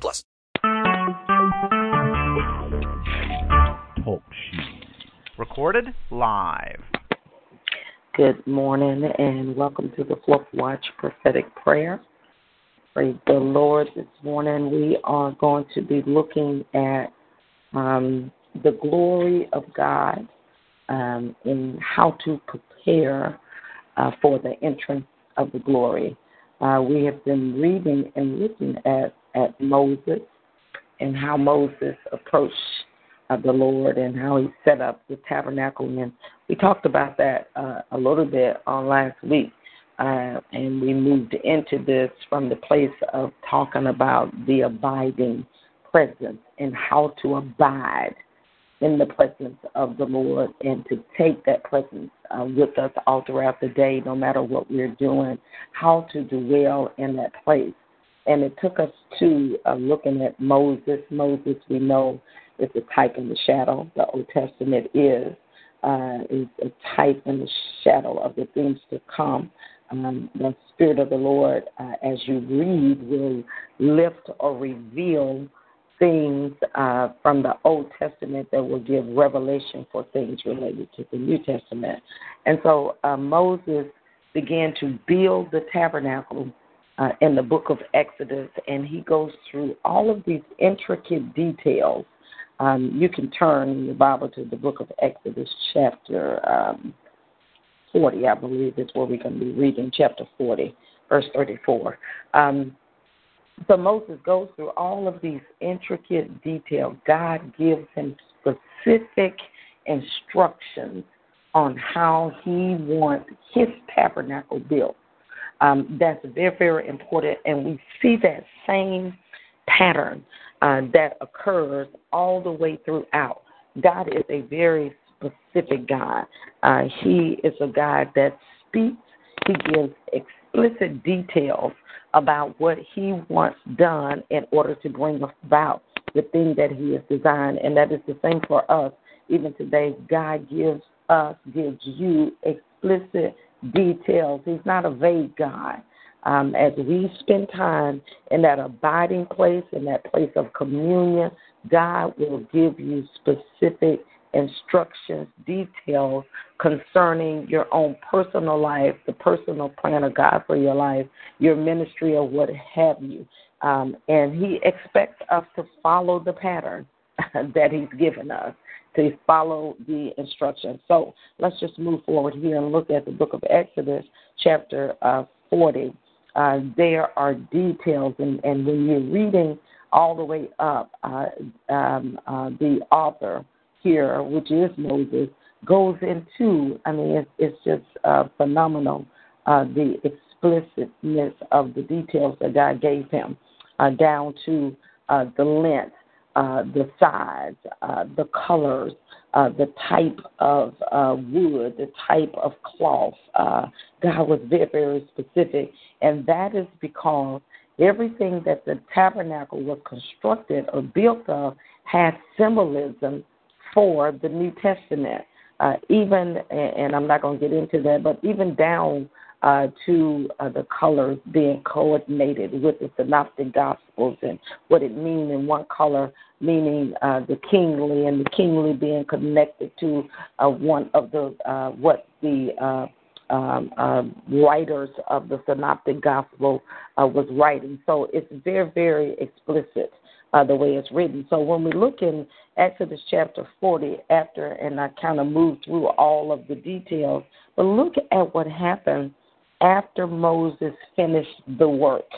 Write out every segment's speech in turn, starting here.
plus. Talk shoes. Recorded live. Good morning and welcome to the Fourth Watch Prophetic Prayer. Praise the Lord. This morning we are going to be looking at um, the glory of God um, and how to prepare uh, for the entrance of the glory. Uh, we have been reading and looking at, at Moses and how Moses approached uh, the Lord and how he set up the tabernacle. And we talked about that uh, a little bit on last week. Uh, and we moved into this from the place of talking about the abiding presence and how to abide in the presence of the Lord and to take that presence uh, with us all throughout the day, no matter what we're doing, how to dwell in that place. And it took us to uh, looking at Moses. Moses, we know, is a type and the shadow. The Old Testament is uh, is a type and the shadow of the things to come. Um, the Spirit of the Lord, uh, as you read, will lift or reveal things uh, from the Old Testament that will give revelation for things related to the New Testament. And so uh, Moses began to build the tabernacle uh, in the book of Exodus, and he goes through all of these intricate details. Um, you can turn in your Bible to the book of Exodus, chapter um, 40, I believe is where we're going to be reading, chapter 40, verse 34. Um, so Moses goes through all of these intricate details. God gives him specific instructions on how he wants his tabernacle built. Um, that's very, very important. And we see that same pattern uh, that occurs all the way throughout. God is a very specific God. Uh, he is a God that speaks, He gives explicit details about what He wants done in order to bring about the thing that He has designed. And that is the same for us. Even today, God gives us, gives you explicit details. He's not a vague God. Um, as we spend time in that abiding place, in that place of communion, God will give you specific instructions, details concerning your own personal life, the personal plan of God for your life, your ministry, or what have you. Um, and He expects us to follow the pattern that He's given us to follow the instructions. So let's just move forward here and look at the book of Exodus, chapter uh, 40. Uh, there are details, and, and, when you're reading all the way up, uh, um, uh, the author here, which is Moses, goes into, I mean, it's, it's just uh, phenomenal, uh, the explicitness of the details that God gave him, down to the length uh, the size, uh, the colors, uh, the type of uh, wood, the type of cloth. Uh, God was very, very specific, and that is because everything that the tabernacle was constructed or built of had symbolism for the New Testament. Uh, even, and I'm not going to get into that, but even down uh, to uh, the colors being coordinated with the synoptic gospels and what it means in one color meaning uh, the kingly and the kingly being connected to uh, one of the uh, what the uh, um, writers of the synoptic gospel was writing so it's very very explicit uh, the way it's written. So when we look in Exodus chapter 40, after, and I kind of moved through all of the details, but look at what happened after Moses finished the work,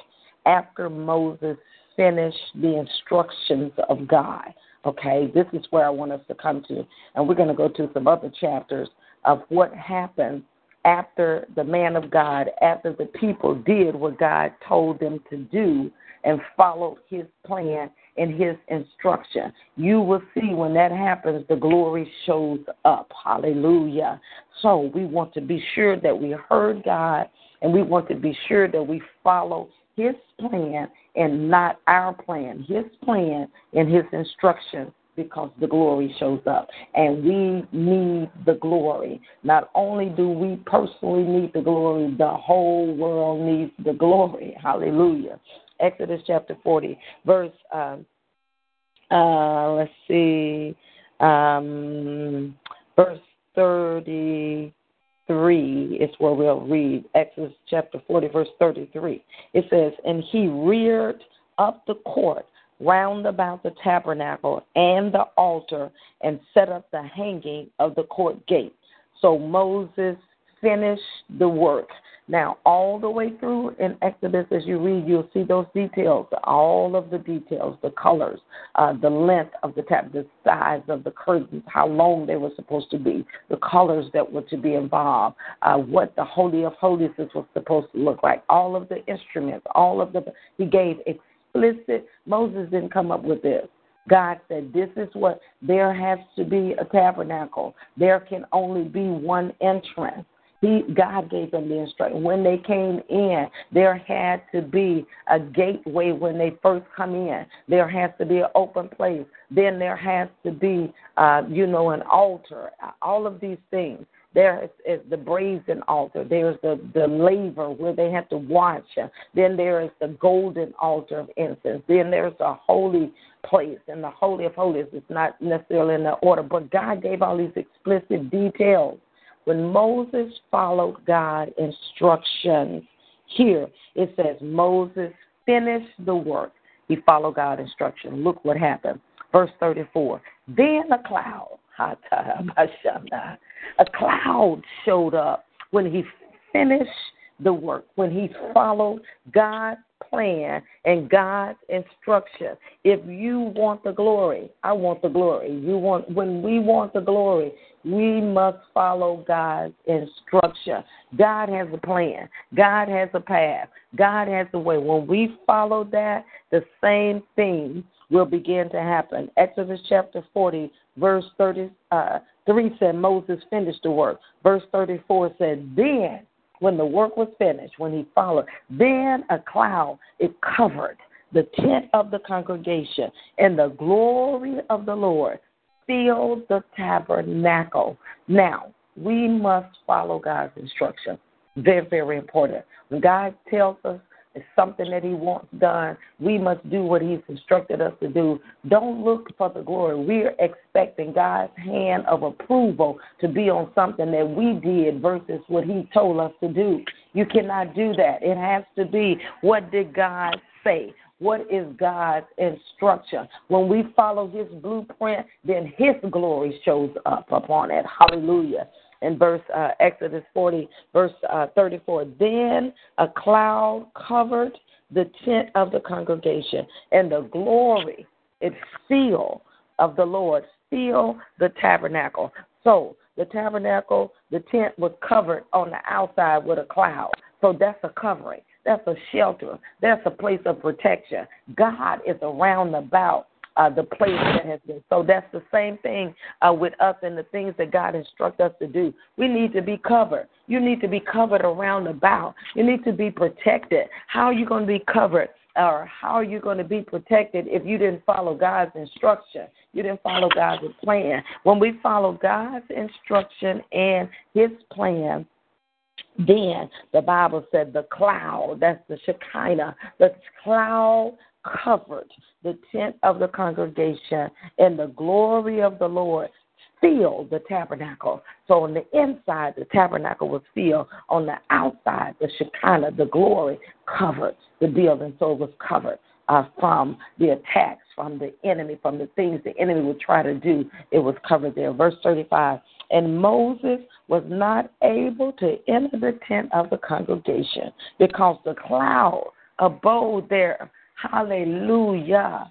after Moses finished the instructions of God. Okay, this is where I want us to come to. And we're going to go to some other chapters of what happened after the man of God, after the people did what God told them to do and followed his plan and his instruction. You will see when that happens, the glory shows up. Hallelujah. So we want to be sure that we heard God and we want to be sure that we follow his plan and not our plan, his plan and his instruction because the glory shows up. And we need the glory. Not only do we personally need the glory, the whole world needs the glory. Hallelujah. Exodus chapter 40, verse, um, uh, let's see, um, verse 33 is where we'll read. Exodus chapter 40, verse 33. It says, And he reared up the court round about the tabernacle and the altar and set up the hanging of the court gate. So Moses finished the work. Now, all the way through in Exodus, as you read, you'll see those details, all of the details, the colors, uh, the length of the tab, the size of the curtains, how long they were supposed to be, the colors that were to be involved, uh, what the Holy of Holies was supposed to look like, all of the instruments, all of the, he gave explicit, Moses didn't come up with this. God said, This is what there has to be a tabernacle. There can only be one entrance. He, God gave them the instruction. When they came in, there had to be a gateway when they first come in. There has to be an open place. Then there has to be, uh, you know, an altar. All of these things. There is, is the brazen altar. There's the, the laver where they have to watch. Then there is the golden altar of incense. Then there's a holy place. And the Holy of Holies is not necessarily in the order, but God gave all these explicit details when Moses followed God's instructions, here it says Moses finished the work. He followed God's instruction. Look what happened. Verse 34. Then a cloud, a cloud showed up when he finished the work, when he followed God's plan and God's instruction. If you want the glory, I want the glory. You want when we want the glory, we must follow God's instruction. God has a plan. God has a path. God has a way. When we follow that, the same thing will begin to happen. Exodus chapter 40, verse 33 uh, said Moses finished the work. Verse 34 said, Then when the work was finished, when he followed, then a cloud it covered the tent of the congregation, and the glory of the Lord filled the tabernacle. Now, we must follow God's instruction. Very, very important. When God tells us it's something that He wants done, we must do what He's instructed us to do. Don't look for the glory. We're expecting God's hand of approval to be on something that we did versus what He told us to do. You cannot do that. It has to be what did God say? What is God's instruction? When we follow His blueprint, then His glory shows up upon it. Hallelujah. In verse uh, Exodus 40, verse uh, 34, then a cloud covered the tent of the congregation, and the glory, its seal of the Lord, filled the tabernacle. So the tabernacle, the tent was covered on the outside with a cloud. So that's a covering. That's a shelter. That's a place of protection. God is around about uh, the place that has been. So that's the same thing uh, with us and the things that God instructs us to do. We need to be covered. You need to be covered around about. You need to be protected. How are you going to be covered? Or how are you going to be protected if you didn't follow God's instruction? You didn't follow God's plan. When we follow God's instruction and His plan, then the Bible said the cloud, that's the Shekinah, the cloud covered the tent of the congregation, and the glory of the Lord filled the tabernacle. So on the inside, the tabernacle was filled. On the outside, the Shekinah, the glory, covered the building. So it was covered uh, from the attacks from the enemy, from the things the enemy would try to do. It was covered there. Verse 35 And Moses was not able to enter the tent of the congregation because the cloud abode there. Hallelujah.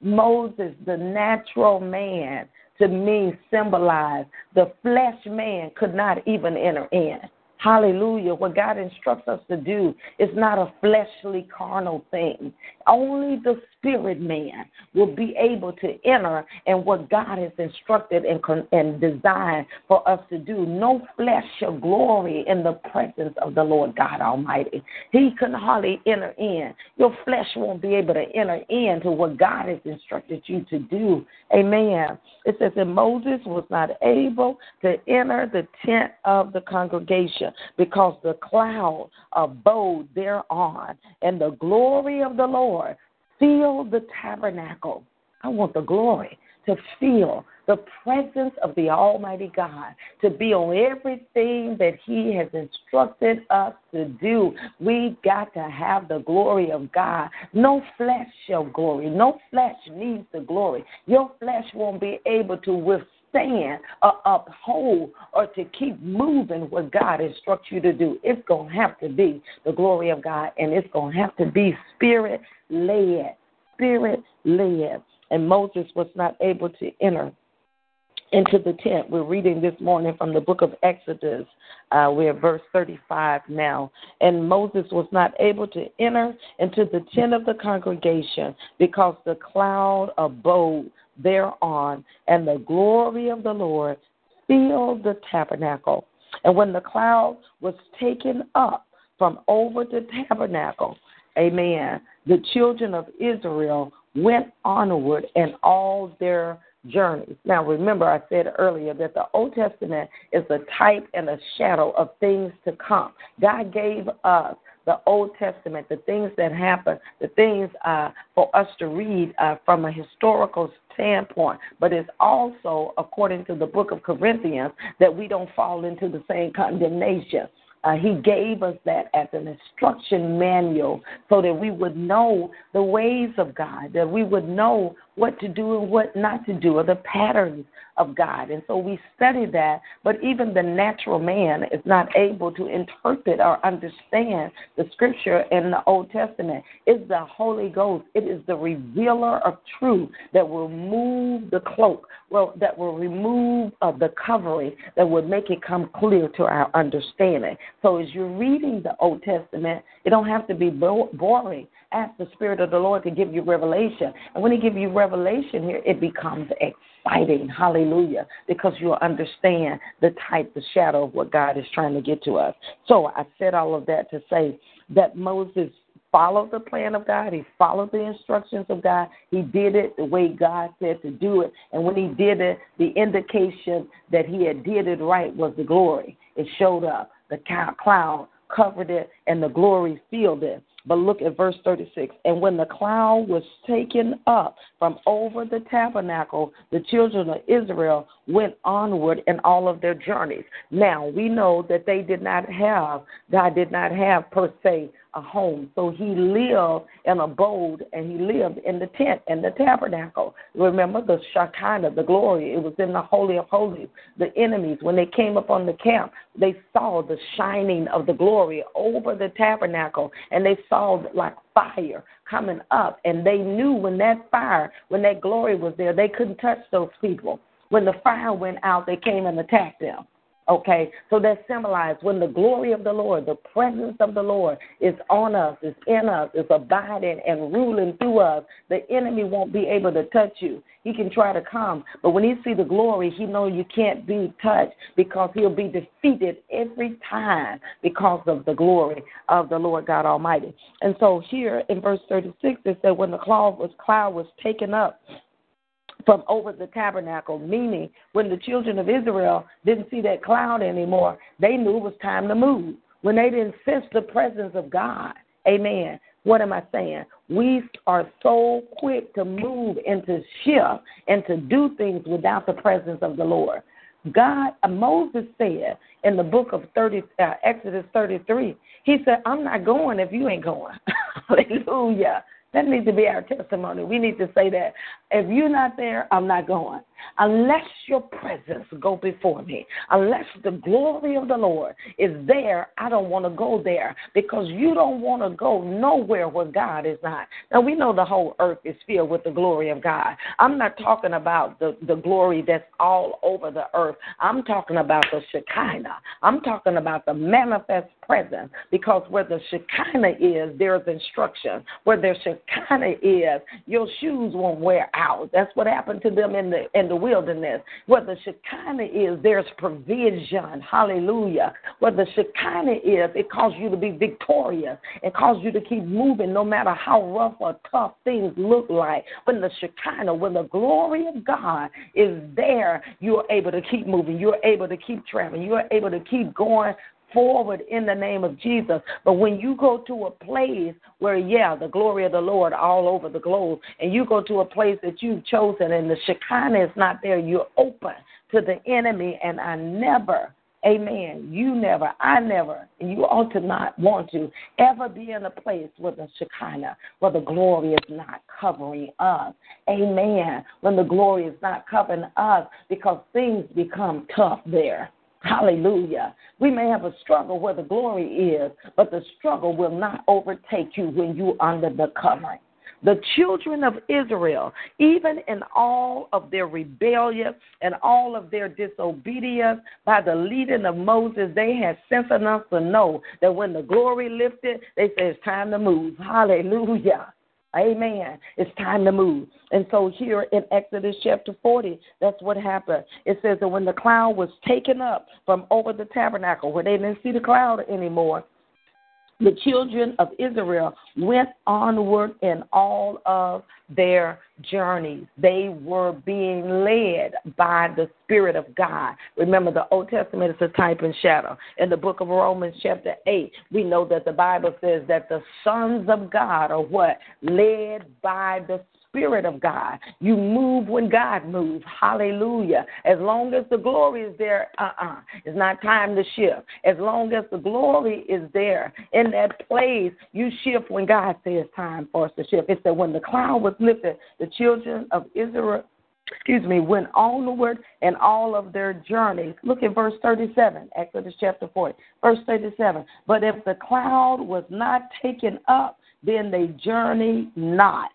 Moses, the natural man, to me symbolized the flesh man could not even enter in. Hallelujah. What God instructs us to do is not a fleshly, carnal thing. Only the spirit man will be able to enter in what God has instructed and, and designed for us to do. No flesh shall glory in the presence of the Lord God Almighty. He can hardly enter in. Your flesh won't be able to enter into what God has instructed you to do. Amen. It says that Moses was not able to enter the tent of the congregation because the cloud abode thereon, and the glory of the Lord filled the tabernacle. I want the glory to feel the presence of the Almighty God, to be on everything that He has instructed us to do. We got to have the glory of God. No flesh shall glory. No flesh needs the glory. Your flesh won't be able to withstand or uphold or to keep moving what God instructs you to do. It's going to have to be the glory of God, and it's going to have to be spirit led. Spirit led. And Moses was not able to enter into the tent. We're reading this morning from the book of Exodus. Uh, we're at verse 35 now. And Moses was not able to enter into the tent of the congregation because the cloud abode thereon, and the glory of the Lord filled the tabernacle. And when the cloud was taken up from over the tabernacle, amen, the children of Israel went onward in all their journeys. Now, remember, I said earlier that the Old Testament is a type and a shadow of things to come. God gave us the Old Testament, the things that happen, the things uh, for us to read uh, from a historical standpoint, but it's also, according to the book of Corinthians, that we don't fall into the same condemnation. Uh, he gave us that as an instruction manual so that we would know the ways of God, that we would know what to do and what not to do, or the patterns of God. And so we study that, but even the natural man is not able to interpret or understand the scripture in the Old Testament. It's the Holy Ghost, it is the revealer of truth that will move the cloak, well, that will remove uh, the covering, that will make it come clear to our understanding. So as you're reading the Old Testament, it don't have to be boring ask the Spirit of the Lord to give you revelation. And when He gives you revelation here, it becomes exciting. Hallelujah. Because you'll understand the type, the shadow of what God is trying to get to us. So I said all of that to say that Moses followed the plan of God. He followed the instructions of God. He did it the way God said to do it. And when he did it, the indication that he had did it right was the glory. It showed up. The cloud covered it, and the glory filled it. But look at verse 36. And when the cloud was taken up from over the tabernacle, the children of Israel went onward in all of their journeys. Now, we know that they did not have, God did not have per se a home. So he lived and abode and he lived in the tent and the tabernacle. Remember the Shekinah, the glory, it was in the Holy of Holies. The enemies, when they came upon the camp, they saw the shining of the glory over the tabernacle and they saw like fire coming up. And they knew when that fire, when that glory was there, they couldn't touch those people. When the fire went out, they came and attacked them. Okay, so that symbolized when the glory of the Lord, the presence of the Lord is on us, is in us, is abiding and ruling through us, the enemy won't be able to touch you. He can try to come, but when he see the glory, he know you can't be touched because he'll be defeated every time because of the glory of the Lord God Almighty. And so here in verse 36 it said when the cloud was cloud was taken up from over the tabernacle, meaning when the children of Israel didn't see that cloud anymore, they knew it was time to move. When they didn't sense the presence of God, amen. What am I saying? We are so quick to move and to shift and to do things without the presence of the Lord. God, uh, Moses said in the book of 30, uh, Exodus 33, he said, I'm not going if you ain't going. Hallelujah. That needs to be our testimony. We need to say that if you're not there, I'm not going. unless your presence go before me, unless the glory of the Lord is there, I don't want to go there because you don't want to go nowhere where God is not. Now we know the whole earth is filled with the glory of God. I'm not talking about the, the glory that's all over the earth. I'm talking about the Shekinah. I'm talking about the manifest presence because where the Shekinah is, there's instruction. Where the Shekinah is, your shoes won't wear out. That's what happened to them in the in the wilderness. Where the Shekinah is, there's provision. Hallelujah. Where the Shekinah is, it causes you to be victorious. It causes you to keep moving no matter how rough or tough things look like. When the Shekinah, when the glory of God is there, you're able to keep moving. You're able to keep traveling. You're able to keep going forward in the name of Jesus. But when you go to a place where, yeah, the glory of the Lord all over the globe, and you go to a place that you've chosen and the Shekinah is not there, you're open to the enemy. And I never, amen, you never, I never, and you ought to not want to ever be in a place where the Shekinah, where the glory is not covering us. Amen. When the glory is not covering us because things become tough there. Hallelujah. We may have a struggle where the glory is, but the struggle will not overtake you when you're under the covering. The children of Israel, even in all of their rebellion and all of their disobedience, by the leading of Moses, they had sense enough to know that when the glory lifted, they said it's time to move. Hallelujah. Amen. It's time to move. And so here in Exodus chapter 40, that's what happened. It says that when the cloud was taken up from over the tabernacle, where they didn't see the cloud anymore, the children of Israel went onward in all of their journeys. They were being led by the Spirit of God. Remember, the Old Testament is a type and shadow. In the book of Romans, chapter 8, we know that the Bible says that the sons of God are what? Led by the Spirit of God. You move when God moves. Hallelujah. As long as the glory is there, uh uh-uh. uh It's not time to shift. As long as the glory is there in that place, you shift when God says time for us to shift. It said when the cloud was lifted, the children of Israel excuse me, went onward in all of their journeys. Look at verse 37, Exodus chapter 40. Verse 37. But if the cloud was not taken up, then they journeyed not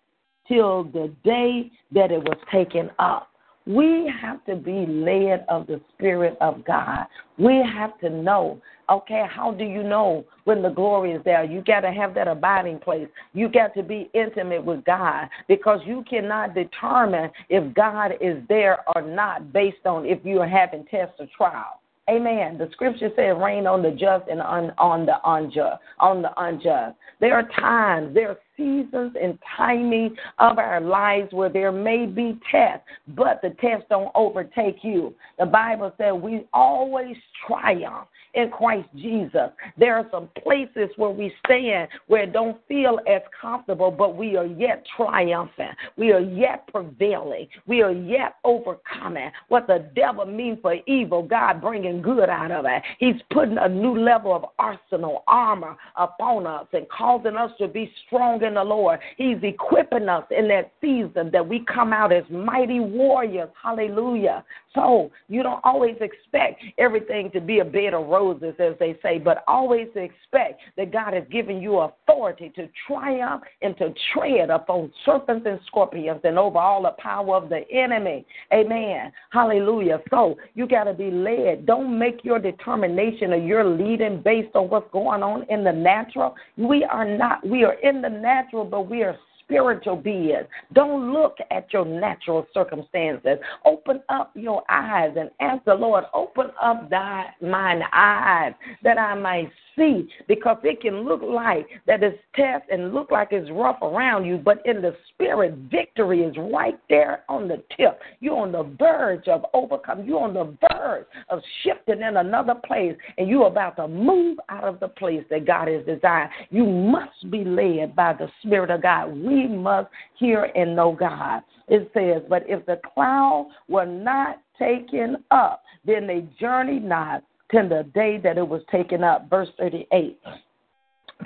till the day that it was taken up. We have to be led of the Spirit of God. We have to know, okay, how do you know when the glory is there? You got to have that abiding place. You got to be intimate with God because you cannot determine if God is there or not based on if you are having test or trial. Amen. The scripture says, "Rain on the just and on, on the unjust." On the unjust, there are times, there are seasons and timing of our lives where there may be tests, but the tests don't overtake you. The Bible said we always triumph in Christ Jesus. There are some places where we stand where it don't feel as comfortable, but we are yet triumphant. We are yet prevailing. We are yet overcoming. What the devil means for evil, God bringing good out of it. He's putting a new level of arsenal, armor upon us and causing us to be strong in the Lord. He's equipping us in that season that we come out as mighty warriors. Hallelujah. So you don't always expect everything to be a bed of roses, as they say, but always expect that God has given you authority to triumph and to tread upon serpents and scorpions and over all the power of the enemy. Amen. Hallelujah. So you got to be led. Don't make your determination or your leading based on what's going on in the natural. We are not, we are in the natural, but we are spiritual beings. Don't look at your natural circumstances. Open up your eyes and ask the Lord, open up thy mine eyes that I might see because it can look like that it's tough and look like it's rough around you, but in the spirit, victory is right there on the tip. You're on the verge of overcome. You're on the verge of shifting in another place, and you're about to move out of the place that God has designed. You must be led by the Spirit of God. We must hear and know God. It says, But if the cloud were not taken up, then they journeyed not till the day that it was taken up. Verse 38.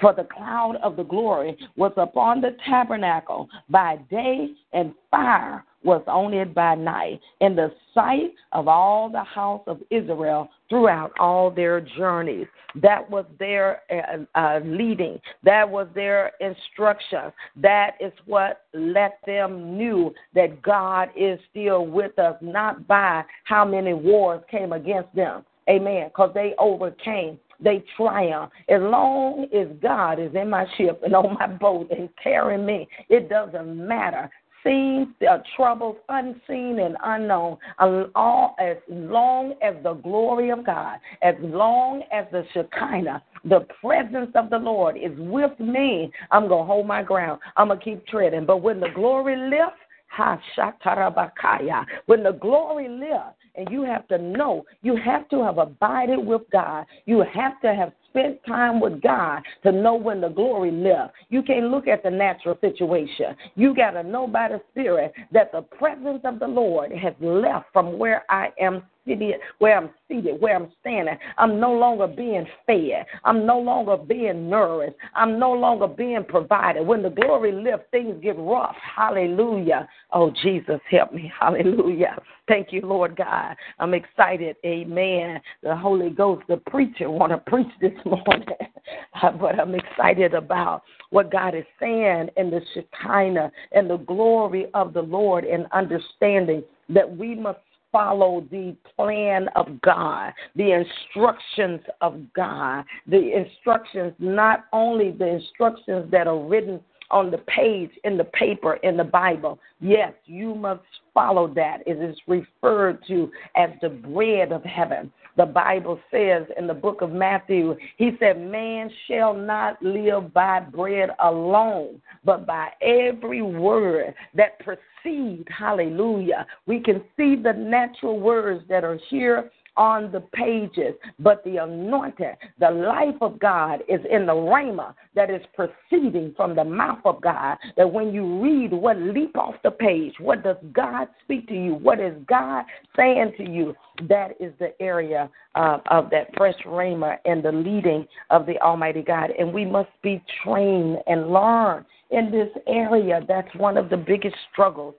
For the cloud of the glory was upon the tabernacle by day, and fire was on it by night, in the sight of all the house of Israel throughout all their journeys. That was their uh, uh, leading. That was their instruction. That is what let them knew that God is still with us, not by how many wars came against them. Amen. Because they overcame they triumph. As long as God is in my ship and on my boat and carrying me, it doesn't matter seen uh, troubles unseen and unknown all as long as the glory of god as long as the shekinah the presence of the lord is with me i'm going to hold my ground. I'm going to keep treading. But when the glory lifts when the glory lifts and you have to know, you have to have abided with God. You have to have spent time with God to know when the glory left. You can't look at the natural situation. You got to know by the Spirit that the presence of the Lord has left from where I am where I'm seated, where I'm standing. I'm no longer being fed. I'm no longer being nourished. I'm no longer being provided. When the glory lifts, things get rough. Hallelujah. Oh, Jesus, help me. Hallelujah. Thank you, Lord God. I'm excited. Amen. The Holy Ghost, the preacher, want to preach this morning, but I'm excited about what God is saying in the Shekinah and the glory of the Lord and understanding that we must follow the plan of God, the instructions of God, the instructions, not only the instructions that are written on the page, in the paper, in the Bible. Yes, you must follow that. It is referred to as the bread of heaven. The Bible says in the book of Matthew, he said, Man shall not live by bread alone, but by every word that proceeds. Hallelujah. We can see the natural words that are here on the pages, but the anointing, the life of God is in the rhema that is proceeding from the mouth of God. That when you read what leap off the page, what does God speak to you? What is God saying to you? That is the area uh, of that fresh rhema and the leading of the Almighty God. And we must be trained and learn in this area. That's one of the biggest struggles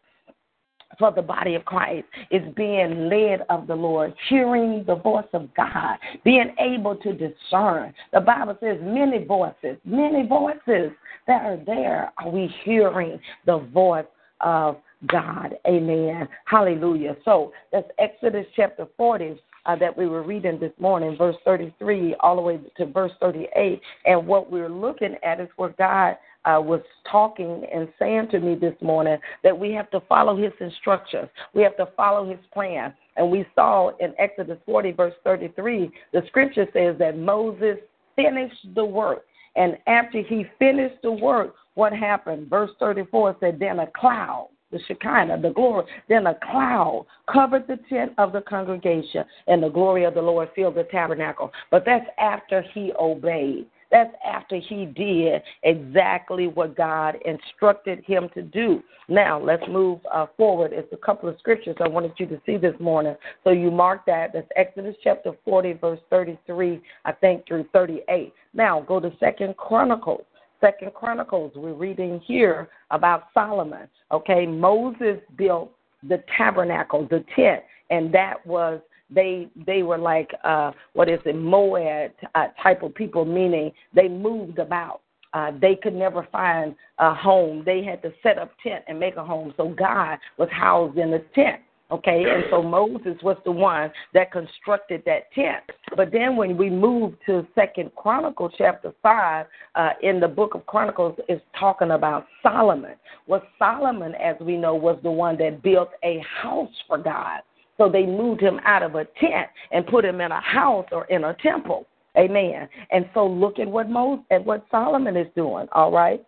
for the body of Christ is being led of the Lord, hearing the voice of God, being able to discern. The Bible says many voices, many voices that are there. Are we hearing the voice of God? Amen. Hallelujah. So that's Exodus chapter 40. Uh, that we were reading this morning, verse 33 all the way to verse 38. And what we're looking at is where God uh, was talking and saying to me this morning that we have to follow his instructions. We have to follow his plan. And we saw in Exodus 40, verse 33, the scripture says that Moses finished the work. And after he finished the work, what happened? Verse 34 said, Then a cloud the Shekinah, the glory. Then a cloud covered the tent of the congregation, and the glory of the Lord filled the tabernacle. But that's after he obeyed. That's after he did exactly what God instructed him to do. Now, let's move uh, forward. It's a couple of scriptures I wanted you to see this morning. So you mark that. That's Exodus chapter 40, verse 33, I think, through 38. Now, go to Second Chronicles. Second Chronicles, we're reading here about Solomon. Okay, Moses built the tabernacle, the tent, and that was they they were like uh, what is it Moab uh, type of people, meaning they moved about. Uh, they could never find a home. They had to set up tent and make a home. So God was housed in a tent. Okay, and so Moses was the one that constructed that tent. But then when we move to Second Chronicle chapter five, uh, in the book of Chronicles is talking about Solomon. Well, Solomon, as we know, was the one that built a house for God. So they moved him out of a tent and put him in a house or in a temple. Amen. And so look at what Moses, at what Solomon is doing. All right.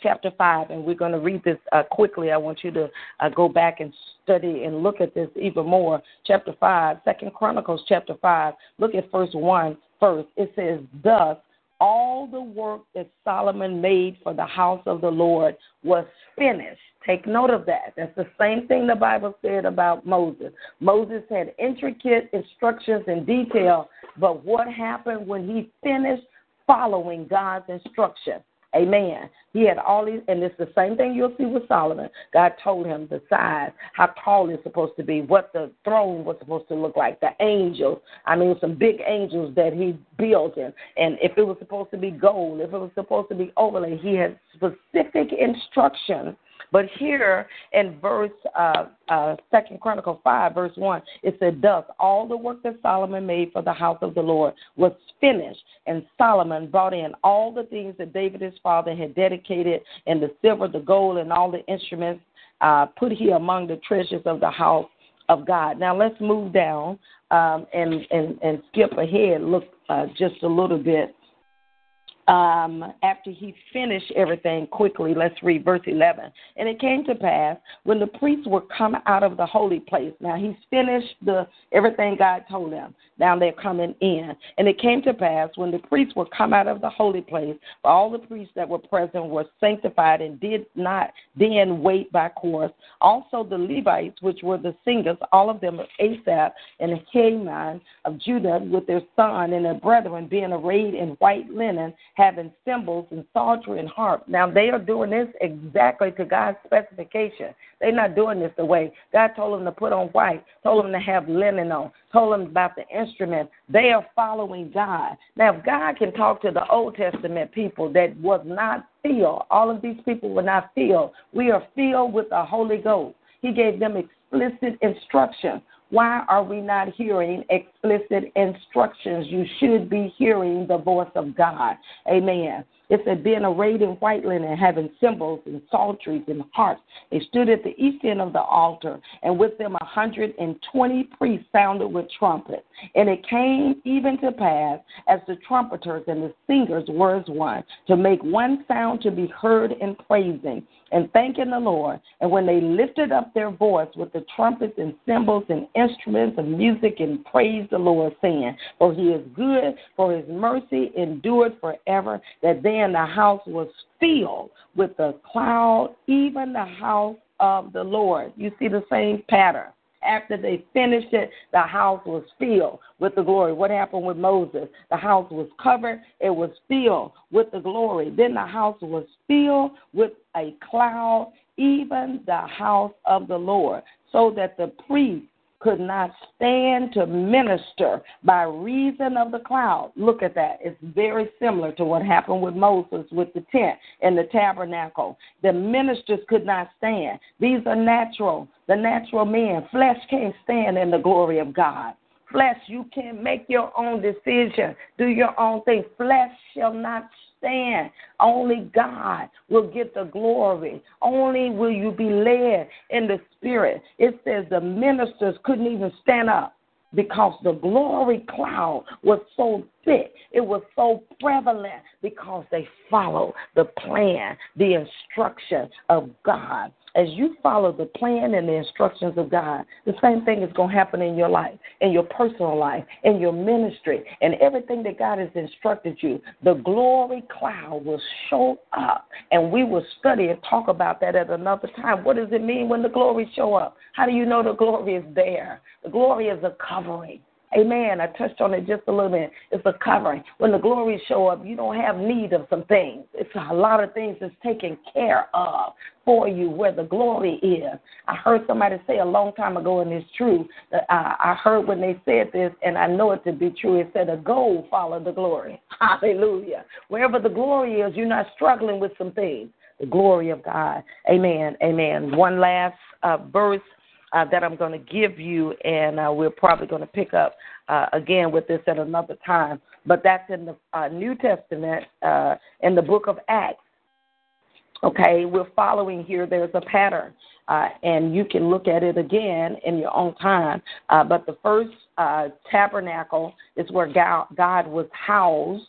Chapter five, and we're going to read this uh, quickly. I want you to uh, go back and study and look at this even more. Chapter five, Second Chronicles, chapter five. Look at verse one first. It says, "Thus all the work that Solomon made for the house of the Lord was finished." Take note of that. That's the same thing the Bible said about Moses. Moses had intricate instructions and detail, but what happened when he finished following God's instruction? Amen. He had all these, and it's the same thing you'll see with Solomon. God told him the size, how tall it's supposed to be, what the throne was supposed to look like, the angels. I mean, some big angels that he built, and and if it was supposed to be gold, if it was supposed to be overlay, he had specific instructions but here in verse uh, uh, Second Chronicle five, verse one, it said, "Thus all the work that Solomon made for the house of the Lord was finished, and Solomon brought in all the things that David his father had dedicated, and the silver, the gold, and all the instruments uh, put he among the treasures of the house of God." Now let's move down um, and and and skip ahead. Look uh, just a little bit um, after he finished everything quickly, let's read verse 11. And it came to pass when the priests were come out of the holy place. Now he's finished the everything God told him. Now they're coming in. And it came to pass when the priests were come out of the holy place, all the priests that were present were sanctified and did not then wait by course. Also the Levites, which were the singers, all of them of Asaph and Heman of Judah, with their son and their brethren, being arrayed in white linen having cymbals and psaltery and harp. Now they are doing this exactly to God's specification. They're not doing this the way God told them to put on white, told them to have linen on, told them about the instrument. They are following God. Now, if God can talk to the Old Testament people that was not filled, all of these people were not filled. We are filled with the Holy Ghost. He gave them explicit instructions. Why are we not hearing explicit instructions? You should be hearing the voice of God. Amen. It said, being arrayed in white linen, and having cymbals and psalteries and harps, they stood at the east end of the altar, and with them a hundred and twenty priests sounded with trumpets. And it came even to pass, as the trumpeters and the singers were as one, to make one sound to be heard in praising and thanking the Lord. And when they lifted up their voice with the trumpets and cymbals and instruments of music and praised the Lord, saying, For he is good, for his mercy endured forever, that the house was filled with the cloud, even the house of the Lord. You see the same pattern. After they finished it, the house was filled with the glory. What happened with Moses? The house was covered, it was filled with the glory. Then the house was filled with a cloud, even the house of the Lord, so that the priest could not stand to minister by reason of the cloud. Look at that. It's very similar to what happened with Moses with the tent and the tabernacle. The ministers could not stand. These are natural. The natural man. Flesh can't stand in the glory of God. Flesh, you can't make your own decision, do your own thing. Flesh shall not stand. Only God will get the glory. Only will you be led in the Spirit. It says the ministers couldn't even stand up because the glory cloud was so thick, it was so prevalent because they followed the plan, the instruction of God as you follow the plan and the instructions of God, the same thing is going to happen in your life, in your personal life, in your ministry, and everything that God has instructed you. The glory cloud will show up, and we will study and talk about that at another time. What does it mean when the glory show up? How do you know the glory is there? The glory is a covering. Amen. I touched on it just a little bit. It's a covering. When the glories show up, you don't have need of some things. It's a lot of things that's taken care of for you where the glory is. I heard somebody say a long time ago, and it's true, that I, I heard when they said this, and I know it to be true. It said, a goal follow the glory. Hallelujah. Wherever the glory is, you're not struggling with some things. The glory of God. Amen. Amen. One last uh, verse uh, that I'm going to give you, and uh, we're probably going to pick up uh, again with this at another time. But that's in the uh, New Testament, uh, in the book of Acts. Okay, we're following here. There's a pattern, uh, and you can look at it again in your own time. but the first tabernacle is where God, God was housed,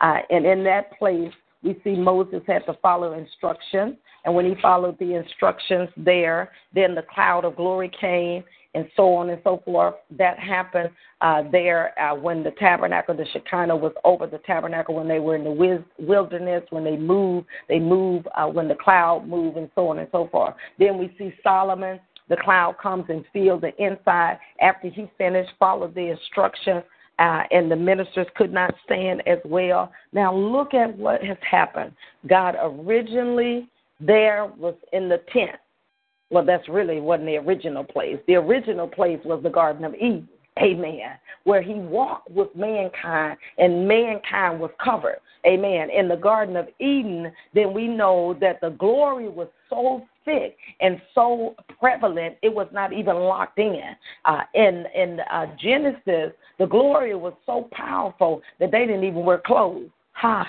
and in that place, we see Moses had to follow instructions. And when he followed the instructions there, then the cloud of glory came and so on and so forth. That happened uh, there uh, when the tabernacle, the Shekinah was over the tabernacle when they were in the wilderness, when they moved, they move uh, when the cloud moved and so on and so forth. Then we see Solomon, the cloud comes and fills the inside after he finished, followed the instructions uh, and the ministers could not stand as well. Now, look at what has happened. God originally there was in the tent. Well, that's really wasn't the original place. The original place was the Garden of Eden. Amen. Where he walked with mankind and mankind was covered. Amen. In the Garden of Eden, then we know that the glory was so thick and so prevalent, it was not even locked in. Uh, in in uh, Genesis, the glory was so powerful that they didn't even wear clothes. Ha.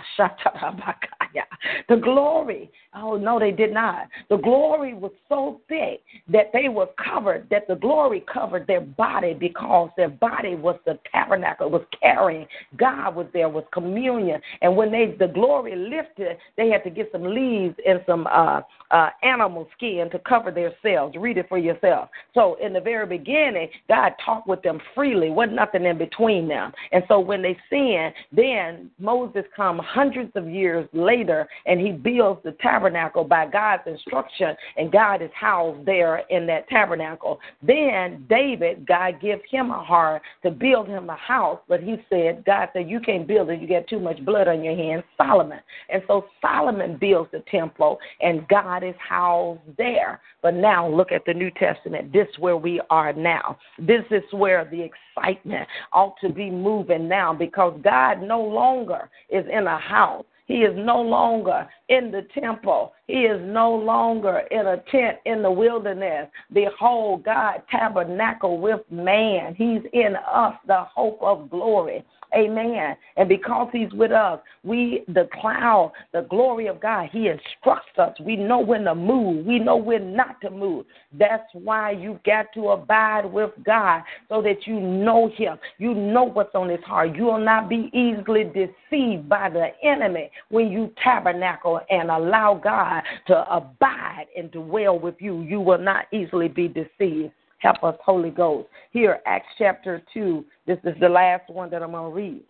The glory, oh no, they did not. The glory was so thick that they were covered, that the glory covered their body because their body was the tabernacle, was carrying. God was there, was communion. And when they the glory lifted, they had to get some leaves and some uh, uh, animal skin to cover themselves. Read it for yourself. So in the very beginning, God talked with them freely, wasn't nothing in between them. And so when they sinned, then Moses come hundreds of years later and he builds the tabernacle by God's instruction, and God is housed there in that tabernacle. Then David, God gives him a heart to build him a house, but he said, God said, You can't build it, you got too much blood on your hands. Solomon. And so Solomon builds the temple, and God is housed there. But now look at the New Testament. This is where we are now. This is where the excitement ought to be moving now because God no longer is in a house. He is no longer in the temple. He is no longer in a tent in the wilderness. Behold, God tabernacle with man. He's in us, the hope of glory. Amen. And because He's with us, we, the cloud, the glory of God, He instructs us. We know when to move, we know when not to move. That's why you got to abide with God so that you know Him. You know what's on His heart. You will not be easily deceived by the enemy when you tabernacle and allow God to abide and dwell with you. You will not easily be deceived. Help us, Holy Ghost. Here, Acts chapter 2. This is the last one that I'm going to read.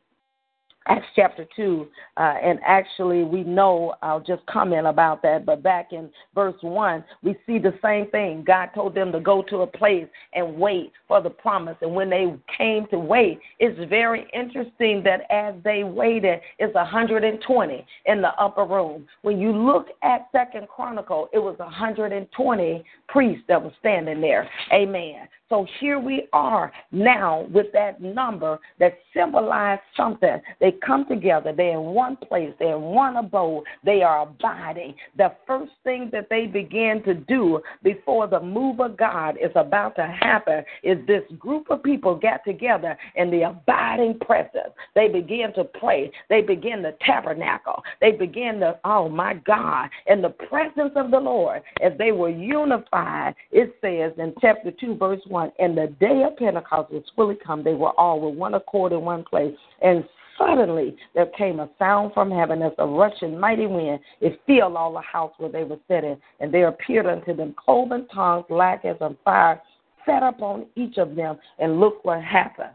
Acts chapter 2, uh, and actually we know, I'll just comment about that, but back in verse 1, we see the same thing. God told them to go to a place and wait for the promise. And when they came to wait, it's very interesting that as they waited, it's 120 in the upper room. When you look at Second Chronicle, it was 120 priests that were standing there. Amen. So here we are now with that number that symbolized something. They come together, they're in one place, they're in one abode, they are abiding. The first thing that they begin to do before the move of God is about to happen is this group of people get together in the abiding presence. They begin to pray, they begin to tabernacle, they begin to, oh my God, in the presence of the Lord as they were unified. It says in chapter 2, verse 1 and the day of Pentecost was fully come. They were all with one accord in one place. And suddenly there came a sound from heaven as a rushing mighty wind. It filled all the house where they were sitting. And there appeared unto them cloven tongues like as of fire, set upon each of them. And look what happened.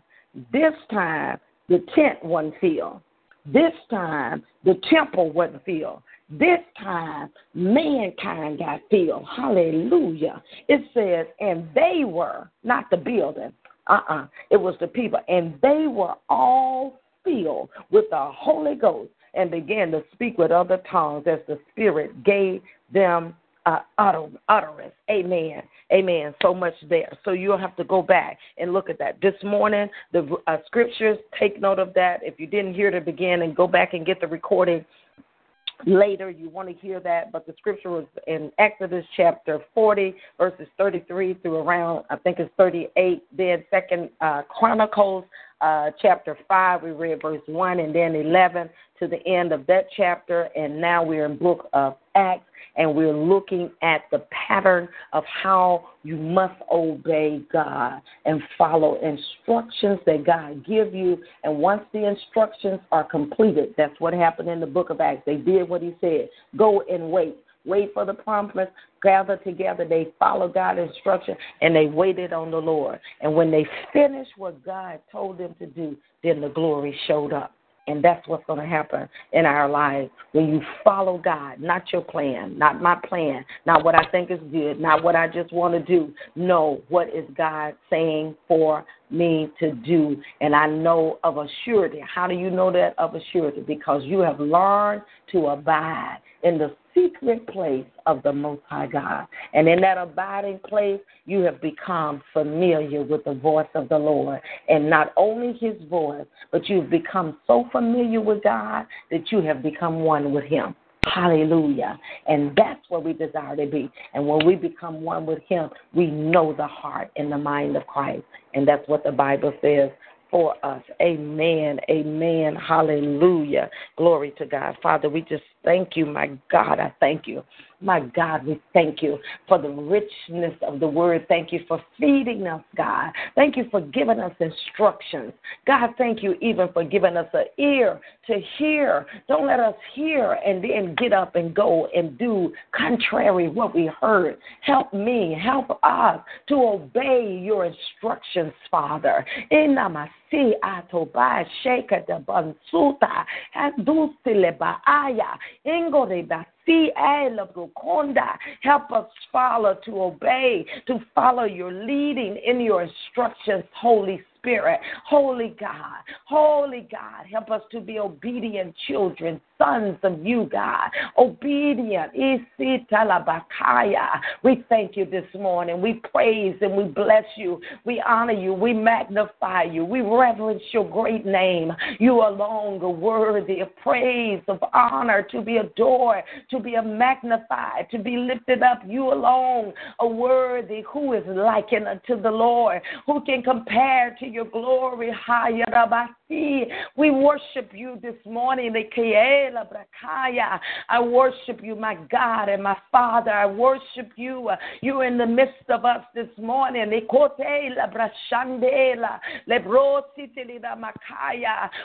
This time the tent wasn't filled. This time the temple wasn't filled. This time, mankind got filled. Hallelujah. It says, and they were, not the building, uh uh-uh, uh, it was the people, and they were all filled with the Holy Ghost and began to speak with other tongues as the Spirit gave them uh, utter, utterance. Amen. Amen. So much there. So you'll have to go back and look at that. This morning, the uh, scriptures, take note of that. If you didn't hear the beginning, go back and get the recording later you want to hear that but the scripture was in exodus chapter 40 verses 33 through around i think it's 38 then second uh, chronicles uh, chapter 5 we read verse 1 and then 11 to the end of that chapter and now we're in book of acts and we're looking at the pattern of how you must obey God and follow instructions that God give you. And once the instructions are completed, that's what happened in the book of Acts. They did what he said. Go and wait. Wait for the promise, gather together. They followed God's instruction and they waited on the Lord. And when they finished what God told them to do, then the glory showed up. And that's what's going to happen in our lives when you follow God, not your plan, not my plan, not what I think is good, not what I just want to do. No, what is God saying for me to do? And I know of a surety. How do you know that of a surety? Because you have learned to abide in the secret place of the Most High God. And in that abiding place, you have become familiar with the voice of the Lord. And not only his voice, but you've become so familiar with God that you have become one with him. Hallelujah. And that's where we desire to be. And when we become one with Him, we know the heart and the mind of Christ. And that's what the Bible says for us. Amen. Amen. Hallelujah. Glory to God. Father, we just thank you, my God. I thank you. My God, we thank you for the richness of the word. Thank you for feeding us, God. Thank you for giving us instructions. God, thank you even for giving us an ear to hear. Don't let us hear and then get up and go and do contrary what we heard. Help me, help us to obey your instructions, Father. Inamasi atoba sheka de bansuta Help us Father, to obey, to follow your leading in your instructions, Holy Spirit. Holy God, Holy God, help us to be obedient children, sons of you, God. Obedient. We thank you this morning. We praise and we bless you. We honor you. We magnify you. We reverence your great name. You alone are worthy of praise, of honor, to be adored, to be magnified, to be lifted up. You alone are worthy. Who is likened unto the Lord? Who can compare to your glory? We worship you this morning. I worship you, my God and my Father. I worship you. You're in the midst of us this morning.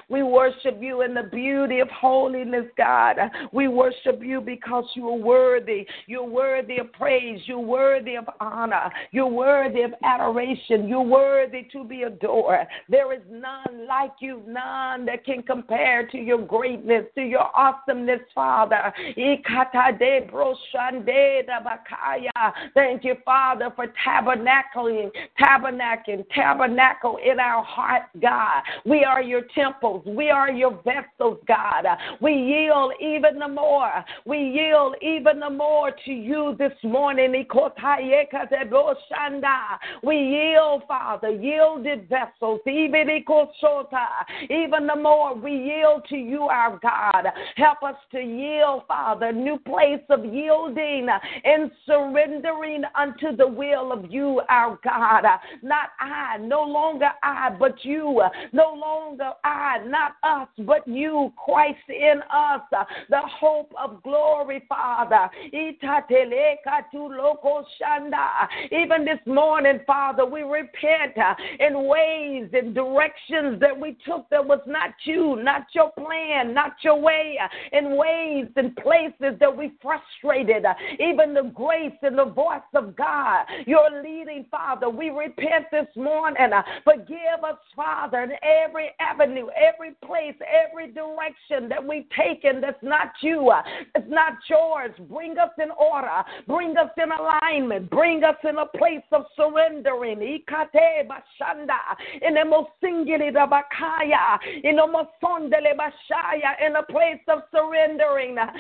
We worship you in the beauty of holiness, God. We worship you because you are worthy. You're worthy of praise. You're worthy of honor. You're worthy of adoration. You're worthy to be adored. There is none like you, none that can compare to your greatness, to your awesomeness, Father. Thank you, Father, for tabernacling, tabernacling, tabernacle in our heart, God. We are your temples. We are your vessels, God. We yield even the more. We yield even the more to you this morning. We yield, Father, yielded vessels. Even the more we yield to you, our God. Help us to yield, Father, new place of yielding and surrendering unto the will of you, our God. Not I, no longer I, but you. No longer I, not us, but you, Christ in us, the hope of glory, Father. Even this morning, Father, we repent in ways and directions that we took that was not you, not your plan, not your way, Uh, in ways and places that we frustrated. Uh, even the grace and the voice of God, your leading, Father, we repent this morning. Uh, forgive us, Father, in every avenue, every place, every direction that we've taken that's not you, it's not yours. Bring us in order, bring us in alignment, bring us in a place of surrendering. Ikate bashanda, in the most singular bakaya, in most bashaya, in a place of surrendering. Let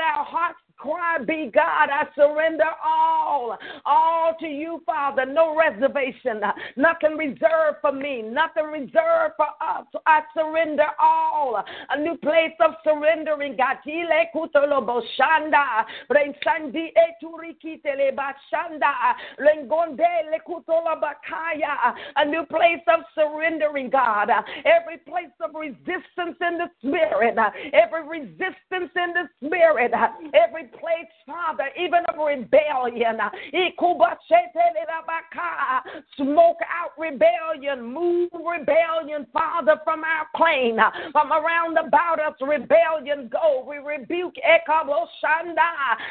our hearts cry be God. I surrender all, all to you, Father. No reservation, nothing reserved for me, nothing reserved for us. I surrender all. A new place of surrendering, God. A new place of surrendering, God. Every place of resistance in the spirit, every resistance in the spirit, every every place, Father, even of rebellion. Smoke out rebellion, move rebellion, Father, from our plane, from around about us, rebellion go. We rebuke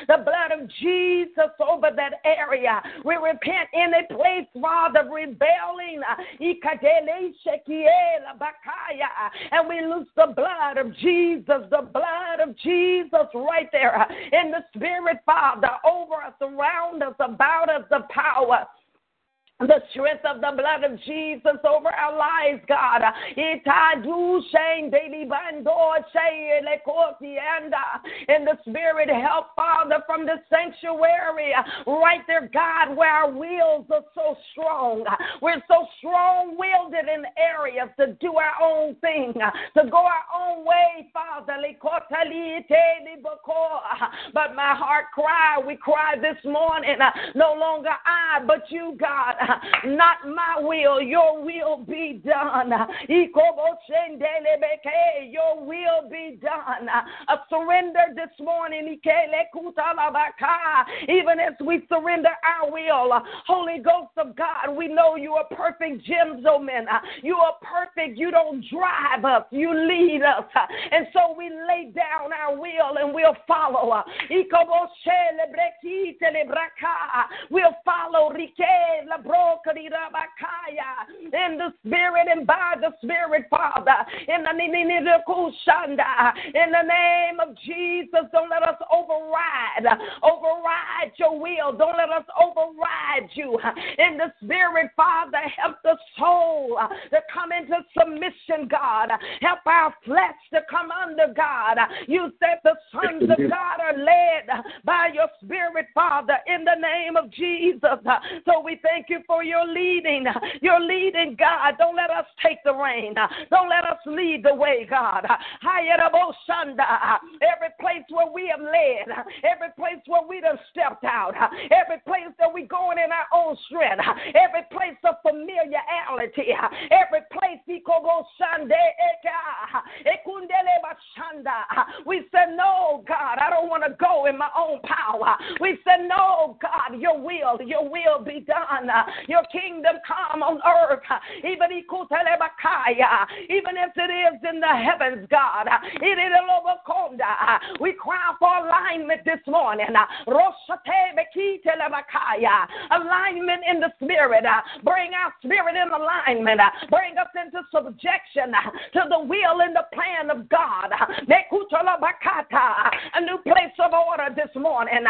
the blood of Jesus over that area. We repent in a place, Father, rebelling. And we loose the blood of Jesus, the blood of Jesus right there in the spirit, Father, over us, around us, about us, the power the strength of the blood of Jesus over our lives, God. In the spirit, help, Father, from the sanctuary. Right there, God, where our wills are so strong. We're so strong willed in areas to do our own thing, to go our own way, Father. But my heart cry, we cry this morning, no longer I, but you, God. Not my will, your will be done. Your will be done. A surrender this morning. Even as we surrender our will, Holy Ghost of God, we know you are perfect gentleman. You are perfect. You don't drive us, you lead us. And so we lay down our will and we'll follow. We'll follow in the spirit and by the spirit, Father. In the name of Jesus, don't let us override, override your will. Don't let us override you. In the spirit, Father, help the soul to come into submission, God. Help our flesh to come under God. You said the sons of God are led by your spirit, Father, in the name of Jesus. So we thank you for your leading. You're leading, God. Don't let us take the rein. Don't let us lead the way, God. Oh, every place where we have led, every place where we have stepped out, every place that we're going in our own strength, every place of familiarity, every place oh, eh, eh, we said, No, God, I don't want to go in my own power. We said, No, God, your will, your will be done. Your kingdom come on earth, even even if it is in the heavens, God. We cry for alignment this morning. Alignment in the spirit. Bring our spirit in alignment. Bring us into subjection to the will and the plan of God. A new place of order this morning.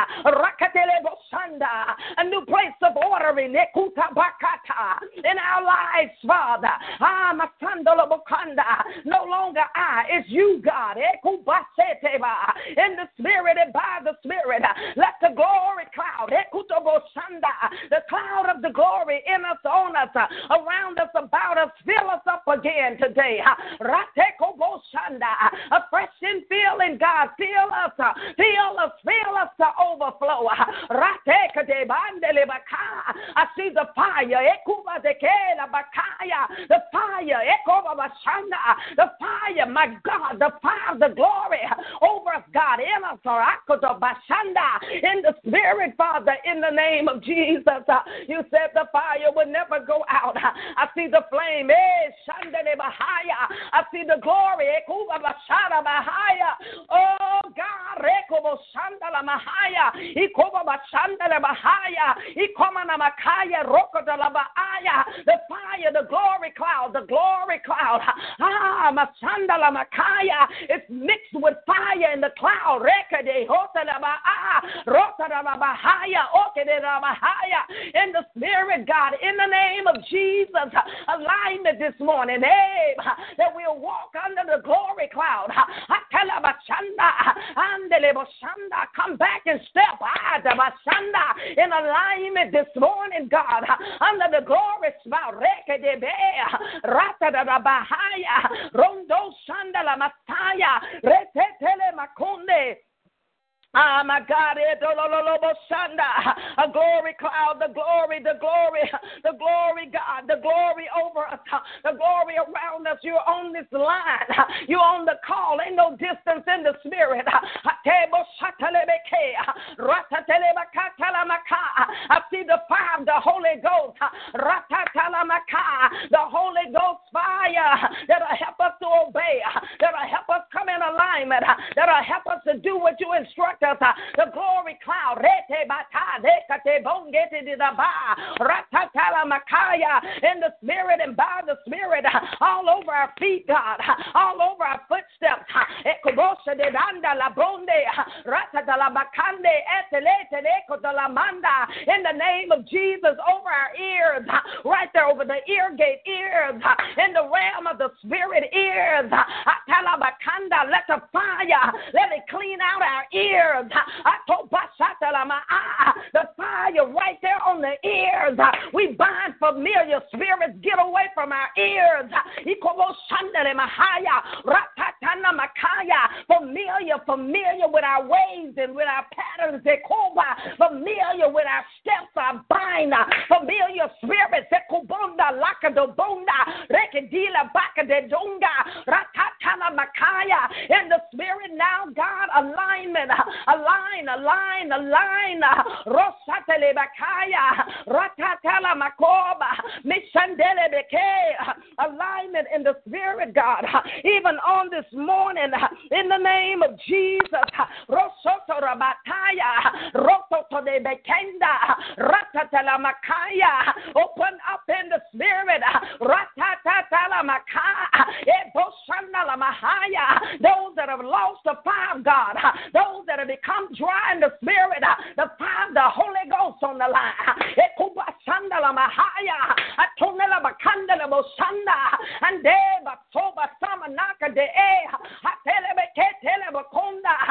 A new place of order in in our lives, Father. Ah, no longer I, it's you, God. In the spirit and by the spirit, let the glory cloud, the cloud of the glory in us, on us, around us, about us, fill us up again today. A fresh feeling, God, fill us, fill us, fill us to overflow. I see the fire. Ekuba Zeke, the the fire, eh, eh, the fire, my God, the fire, the glory over us, God, in us, in the spirit, Father, in the name of Jesus. You said the fire would never go out. I see the flame. Eh, I see the glory. Oh, God. The fire, the glory cloud, the glory cloud. Ah, Masandala Makaya. It's mixed with fire in the cloud. In the spirit, God, in the name of Jesus, alignment this morning, eh, that we'll walk under the glory cloud. Come back and step in alignment this morning, God, under the Bahaya, Rondo Sandala Mataya, Retetele Makonde. Ah, my God, eh, a glory cloud, the glory, the glory, the glory, God, the glory over us, the glory around us. You're on this line, you're on the call, ain't no distance in the spirit. I see the fire of the Holy Ghost, the Holy Ghost fire that'll help us to obey, that'll help us come in alignment, that'll help us to do what you instruct us. The glory cloud. In the spirit and by the spirit. All over our feet, God. All over our footsteps. In the name of Jesus, over our ears, right there over the ear gate, ears, in the realm of the spirit, ears. Let the fire, let it clean out our ears ears. The fire right there on the ears. We bind familiar spirits. Get away from our ears. Familiar, familiar with our ways and with our patterns. Familiar with our steps, our bind. Familiar spirits. Ekubunda, Lakadobunda, Rekadila, Bakadedunga, Ratatala Makaya, in the spirit now, God, alignment align, align, align. Rosatele bakaya, ratatala makoba, mishandele beke. Alignment in the spirit, God. Even on this morning, in the name of Jesus. Rosoto rabataya, rototo de bekenda, ratatala makaya. Open up in the spirit. Ratatala makaya. Those that have lost the fire, God. Those that have become dry in the spirit. The fire, the Holy Ghost on the line. Ekubasandala mahaya athonela bakandala bosanda and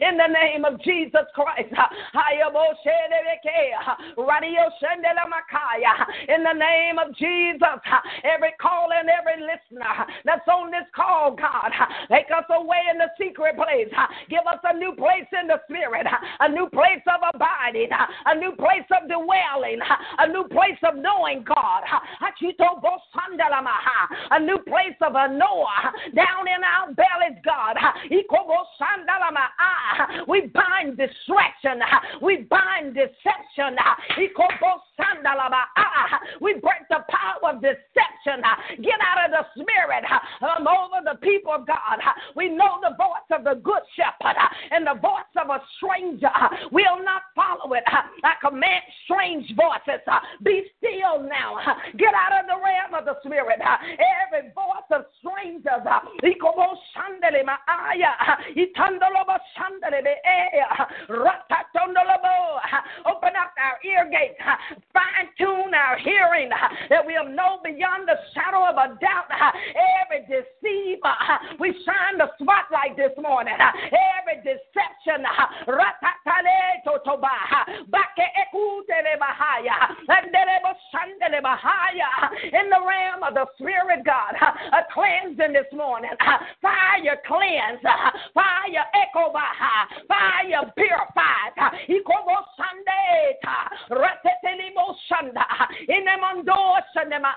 In the name of Jesus Christ. In the name of Jesus, every call and every listener that's on this call, God, take us away in the secret place. Give us a new place in the spirit, a new place of abiding, a new place of dwelling, a new place of knowing God, a new place of a Noah down in our bellies, God. Ah, we bind distraction, we bind deception. Ah, we break the power of deception. Get out of the spirit I'm over the people of God. We know the voice of the good shepherd and the voice of a stranger will not follow it. I command strange voices. Be still now. Get out of the realm of the spirit. Every voice of strangers. Eh, eh, ah, ah, open up our ear gates. Ah, Fine tune our hearing that we'll know beyond the shadow of a doubt every deceiver. We shine the spotlight this morning. Every deception. In the realm of the Spirit, God, a cleansing this morning. Fire cleanse. Fire echo. Fire purified. In the Mondo Shandema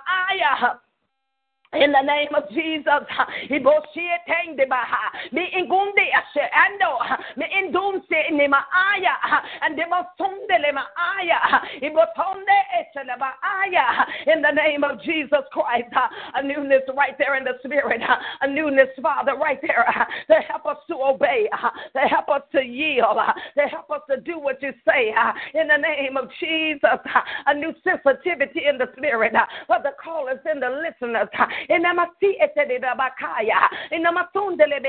in the name of Jesus, ibosie teng de baha, mi ingunde ashe ando, mi indunse ni maaya, and de masunde le maaya, ibotonde echele maaya. In the name of Jesus Christ, a newness right there in the spirit, a newness, Father, right there, to help us to obey, to help us to yield, to help us to do what you say. In the name of Jesus, a new sensitivity in the spirit, for the callers and the listeners Enamasi etedabakaya. Enamasundele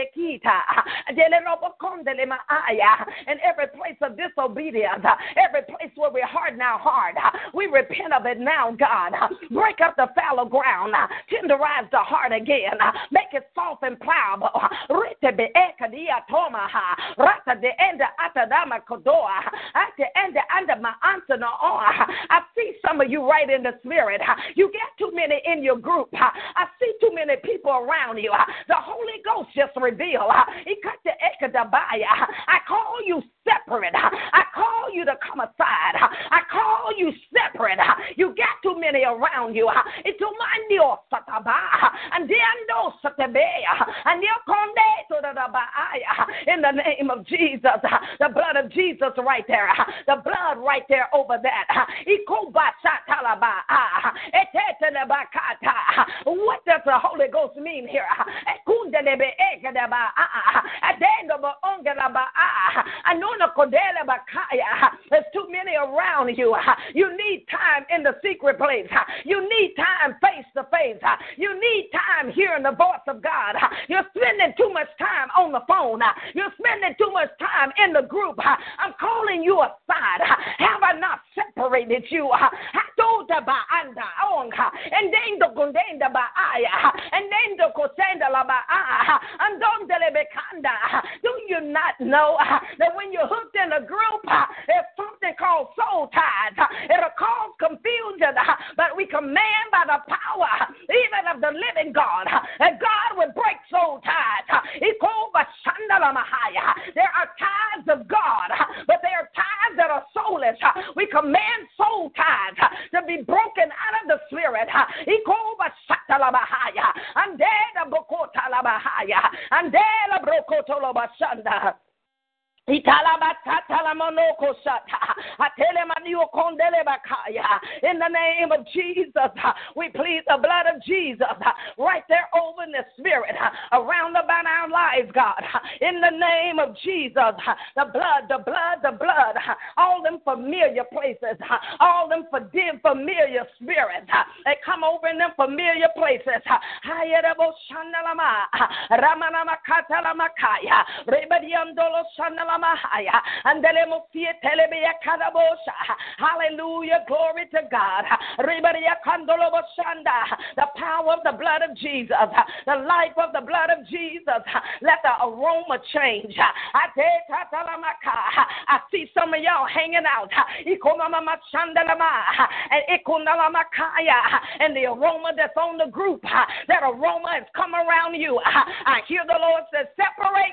In every place of disobedience, every place where we harden our heart. we repent of it now, God. Break up the fallow ground, tenderize the heart again, make it soft and pliable. Rete rata de enda atadama kodoa, at the end under my answer no I see some of you right in the spirit. You get too many in your group. I see too many people around you. The Holy Ghost just revealed. He cut the ekadabaya. I call you separate. I call you to come aside. I call you separate. You got too many around you. It's and in the name of Jesus, the blood of Jesus right there, the blood right there over that. What does the Holy Ghost mean here? There's too many around you. You need time in the secret place. You need time face to face. You need time hearing the voice of God. You're spending too much time on the phone. You're spending too much time in the group. I'm calling you aside. Have I not separated you? And then the and then the la and Do you not know that when you're hooked in a group, there's something called soul ties? It'll cause confusion, but we command by the power even of the living God that God would break soul ties. There are ties of God, but there are ties that are soulless. We command soul ties to be broken out of the spirit. And in the name of Jesus, we plead the blood of Jesus. Right there over in the spirit, around about our lives, God. In the name of Jesus, the blood, the blood, the blood, all them familiar places, all them familiar spirits, they come over in them familiar places. Hallelujah. Glory to God. The power of the blood of Jesus, the life of the blood of Jesus. Let the aroma change. I see some of y'all hanging out. And the aroma that's on the group, that aroma has come around you. I hear the Lord say, separate.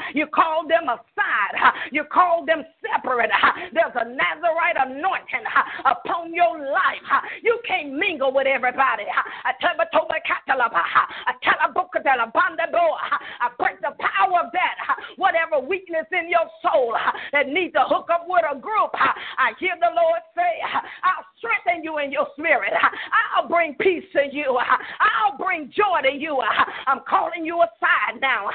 You call them aside. You call them separate. There's a Nazarite anointing upon your life. You can't mingle with everybody. I break the power of that. Whatever weakness in your soul that needs to hook up with a group, I hear the Lord say, I'll strengthen you in your spirit. I'll bring peace to you. I'll bring joy to you. I'm calling you aside now.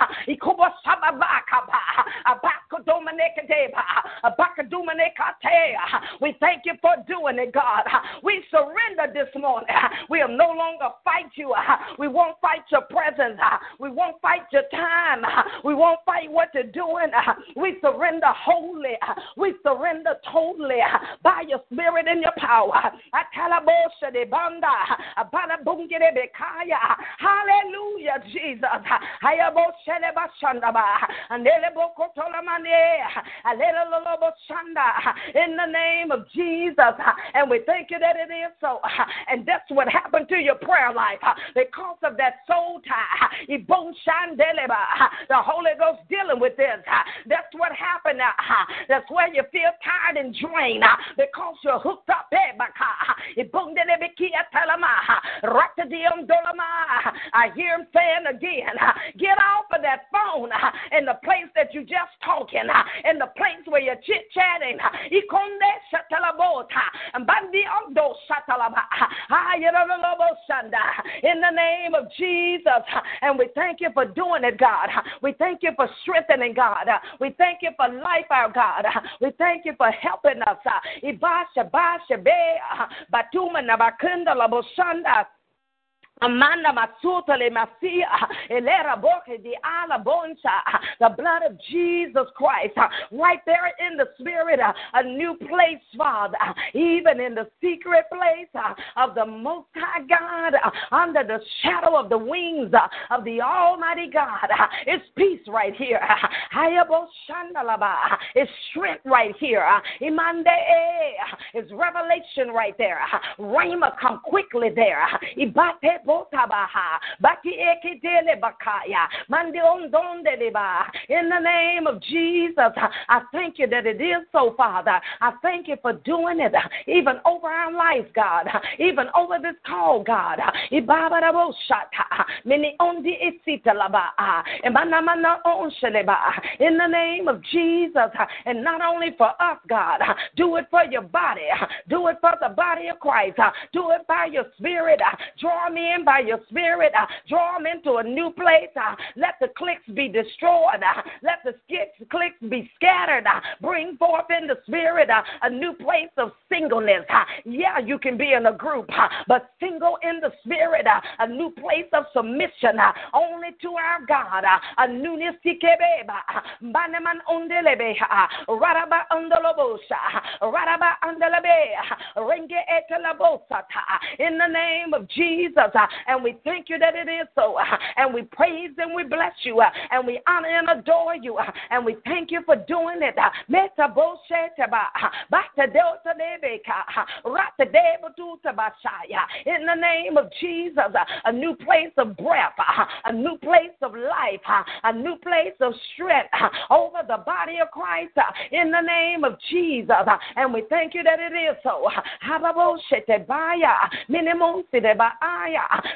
We thank you for doing it, God. We surrender this morning. We'll no longer fight you. We won't fight your presence. We won't fight your time. We won't fight what you're doing. We surrender wholly. We surrender totally by your spirit and your power. Hallelujah, Jesus. In the name of Jesus. And we thank you that it is so. And that's what happened to your prayer life because of that soul tie. The Holy Ghost dealing with this. That's what happened. That's where you feel tired and drained because you're hooked up. Eh, I hear him saying again, get off of that phone in the place that you just talking, uh, in the place where you're chit chatting. Uh, uh, in the name of Jesus. And we thank you for doing it, God. We thank you for strengthening, God. We thank you for life, our God. We thank you for helping us. Amanda Masutale Masia, Elera Boke di Ala Bonsa, the blood of Jesus Christ, right there in the spirit, a new place, Father, even in the secret place of the Most High God, under the shadow of the wings of the Almighty God. It's peace right here. It's strength right here. Imande, it's revelation right there. Rhema come quickly there. Ibate In the name of Jesus, I thank you that it is so, Father. I thank you for doing it, even over our lives, God, even over this call, God. In the name of Jesus, and not only for us, God, do it for your body, do it for the body of Christ, do it by your spirit. Draw me in by your spirit. Uh, draw them into a new place. Uh, let the cliques be destroyed. Uh, let the cliques be scattered. Uh, bring forth in the spirit uh, a new place of singleness. Uh, yeah, you can be in a group, but single in the spirit, a new place of submission only to our God. A newness. In the name of Jesus. And we thank you that it is so. And we praise and we bless you. And we honor and adore you. And we thank you for doing it. In the name of Jesus, a new place of breath, a new place of life, a new place of strength over the body of Christ. In the name of Jesus. And we thank you that it is so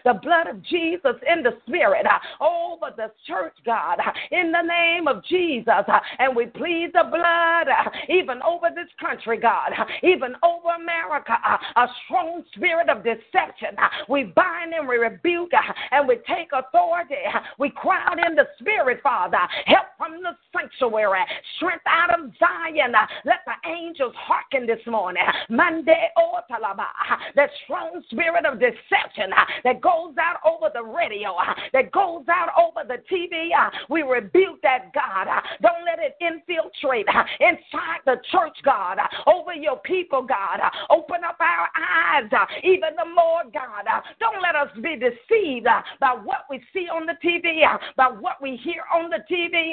the blood of Jesus in the spirit uh, over the church, God, uh, in the name of Jesus. Uh, and we plead the blood uh, even over this country, God, uh, even over America, uh, a strong spirit of deception. We bind and we rebuke and we take authority. We crowd in the spirit, Father. Help from the sanctuary, strength out of Zion. Let the angels hearken this morning. Monday, Otalaba. that strong spirit of deception that goes out over the radio, uh, that goes out over the TV. Uh, we rebuke that, God. Uh, don't let it infiltrate uh, inside the church, God, uh, over your people, God. Uh, open up our eyes even the more, God. Don't let us be deceived by what we see on the TV, by what we hear on the TV.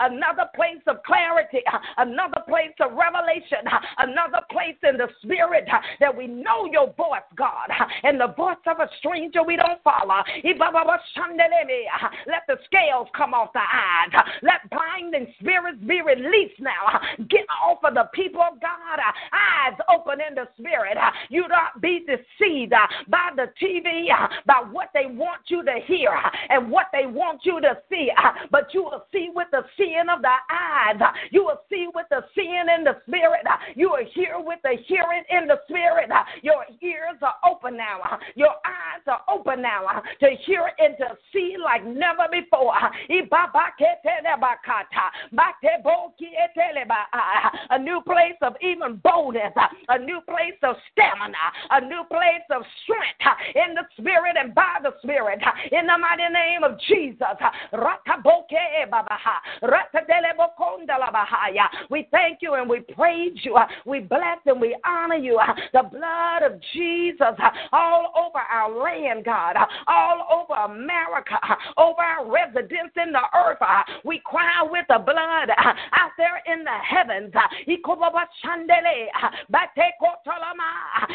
Another place of clarity, another place of revelation, another place in the spirit that we know your voice, God and the voice of a stranger we don't follow. Let the scales come off the eyes. Let blinding spirits be released now. Get off of the people of God. Eyes open in the spirit. You don't be deceived by the TV, by what they want you to hear and what they want you to see. But you will see with the seeing of the eyes. You will see with the seeing in the spirit. You will hear with the hearing in the spirit. Your ears are open now. Your eyes are open now to hear and to see like never before. A new place of even boldness, a new place of stamina, a new place of strength in the spirit and by the spirit. In the mighty name of Jesus. We thank you and we praise you. We bless and we honor you. The blood of Jesus all over our land, God, all over America, over our residents in the earth. We cry with the blood out there in the heavens.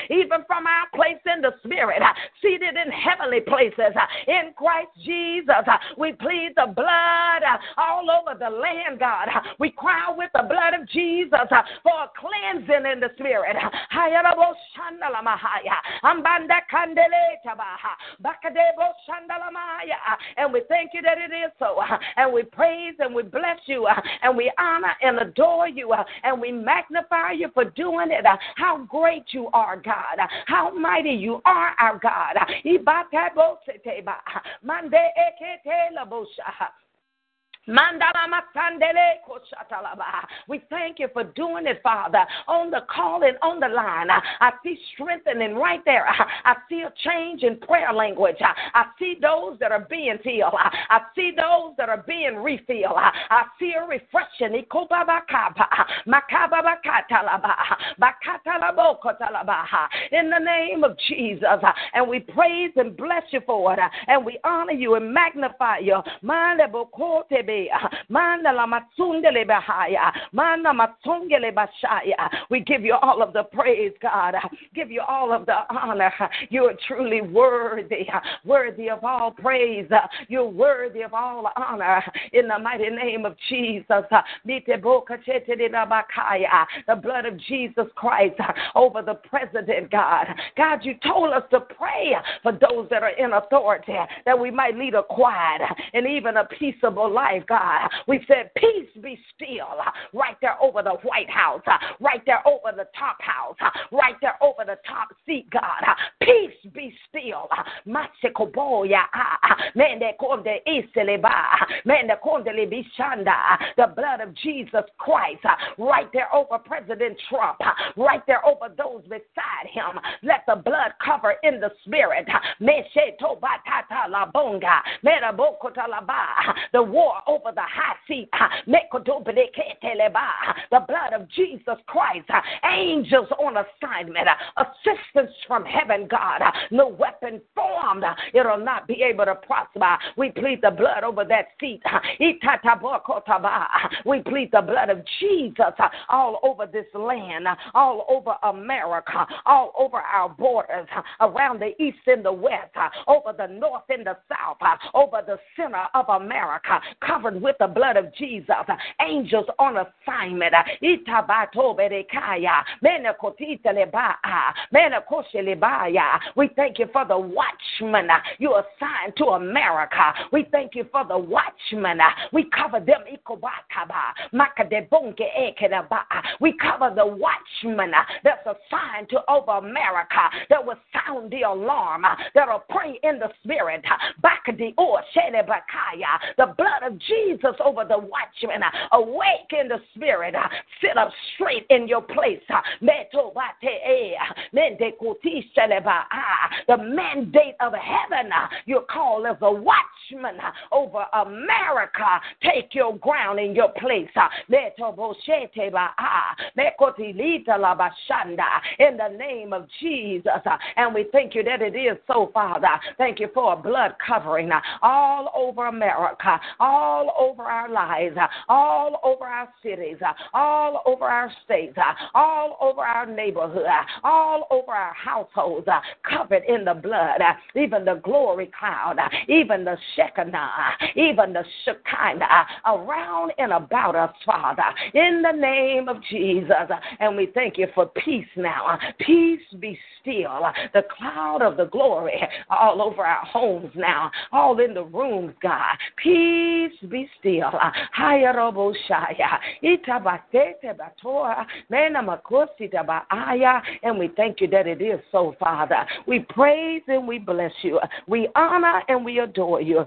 Even from our place in the spirit, seated in heavenly places in Christ Jesus. We plead the blood all over the land, God. We cry with the blood of Jesus for cleansing in the spirit. And we thank you that it is so. And we praise and we bless you and we honor and adore you and we magnify you for doing it. How great you are, God. How mighty you are, our God. We thank you for doing it, Father, on the call and on the line. I see strengthening right there. I see a change in prayer language. I see those that are being healed. I see those that are being refilled. I see a refreshing. In the name of Jesus. And we praise and bless you for it. And we honor you and magnify you. We give you all of the praise, God. Give you all of the honor. You are truly worthy, worthy of all praise. You're worthy of all honor. In the mighty name of Jesus. The blood of Jesus Christ over the president, God. God, you told us to pray for those that are in authority, that we might lead a quiet and even a peaceable life, God. We said, Peace be still uh, right there over the White House, uh, right there over the top house, uh, right there over the top seat, God. Peace be still. The blood of Jesus Christ right there over President Trump, right there over those beside him. Let the blood cover in the spirit. The war over the high seat. The blood of Jesus Christ. Angels on assignment. Assistance from heaven, God. No weapon formed. It'll not be able to prosper. We plead the blood over that seat. We plead the blood of Jesus all over this land, all over America, all over our borders, around the east and the west, over the north and the south, over the center of America, covered with the blood of Jesus. Angels on assignment. We thank you for the watchman you assigned to America. We thank you for the watchman. We cover them. We cover the watchman that's assigned to over America that will sound the alarm, that'll pray in the spirit. The blood of Jesus over the watchman. Uh, Awake in the spirit. Uh, Sit up straight in your place. Uh, eh, ah, the mandate of heaven, you're called as a watchman over America. Take your ground in your place. Ah, in the name of Jesus. And we thank you that it is so, Father. Thank you for a blood covering all over America, all over our lives, all over our cities, all over our states, all over our neighborhood, all over our households, covered in the blood, even the glory cloud, even the Shekinah, even the Shekinah, around and about us, Father, in the name of Jesus. And we thank you for peace now. Peace be still. The cloud of the glory all over our homes now, all in the rooms, God. Peace be still. Oh, and we thank you that it is so, Father. We praise and we bless you. We honor and we adore you.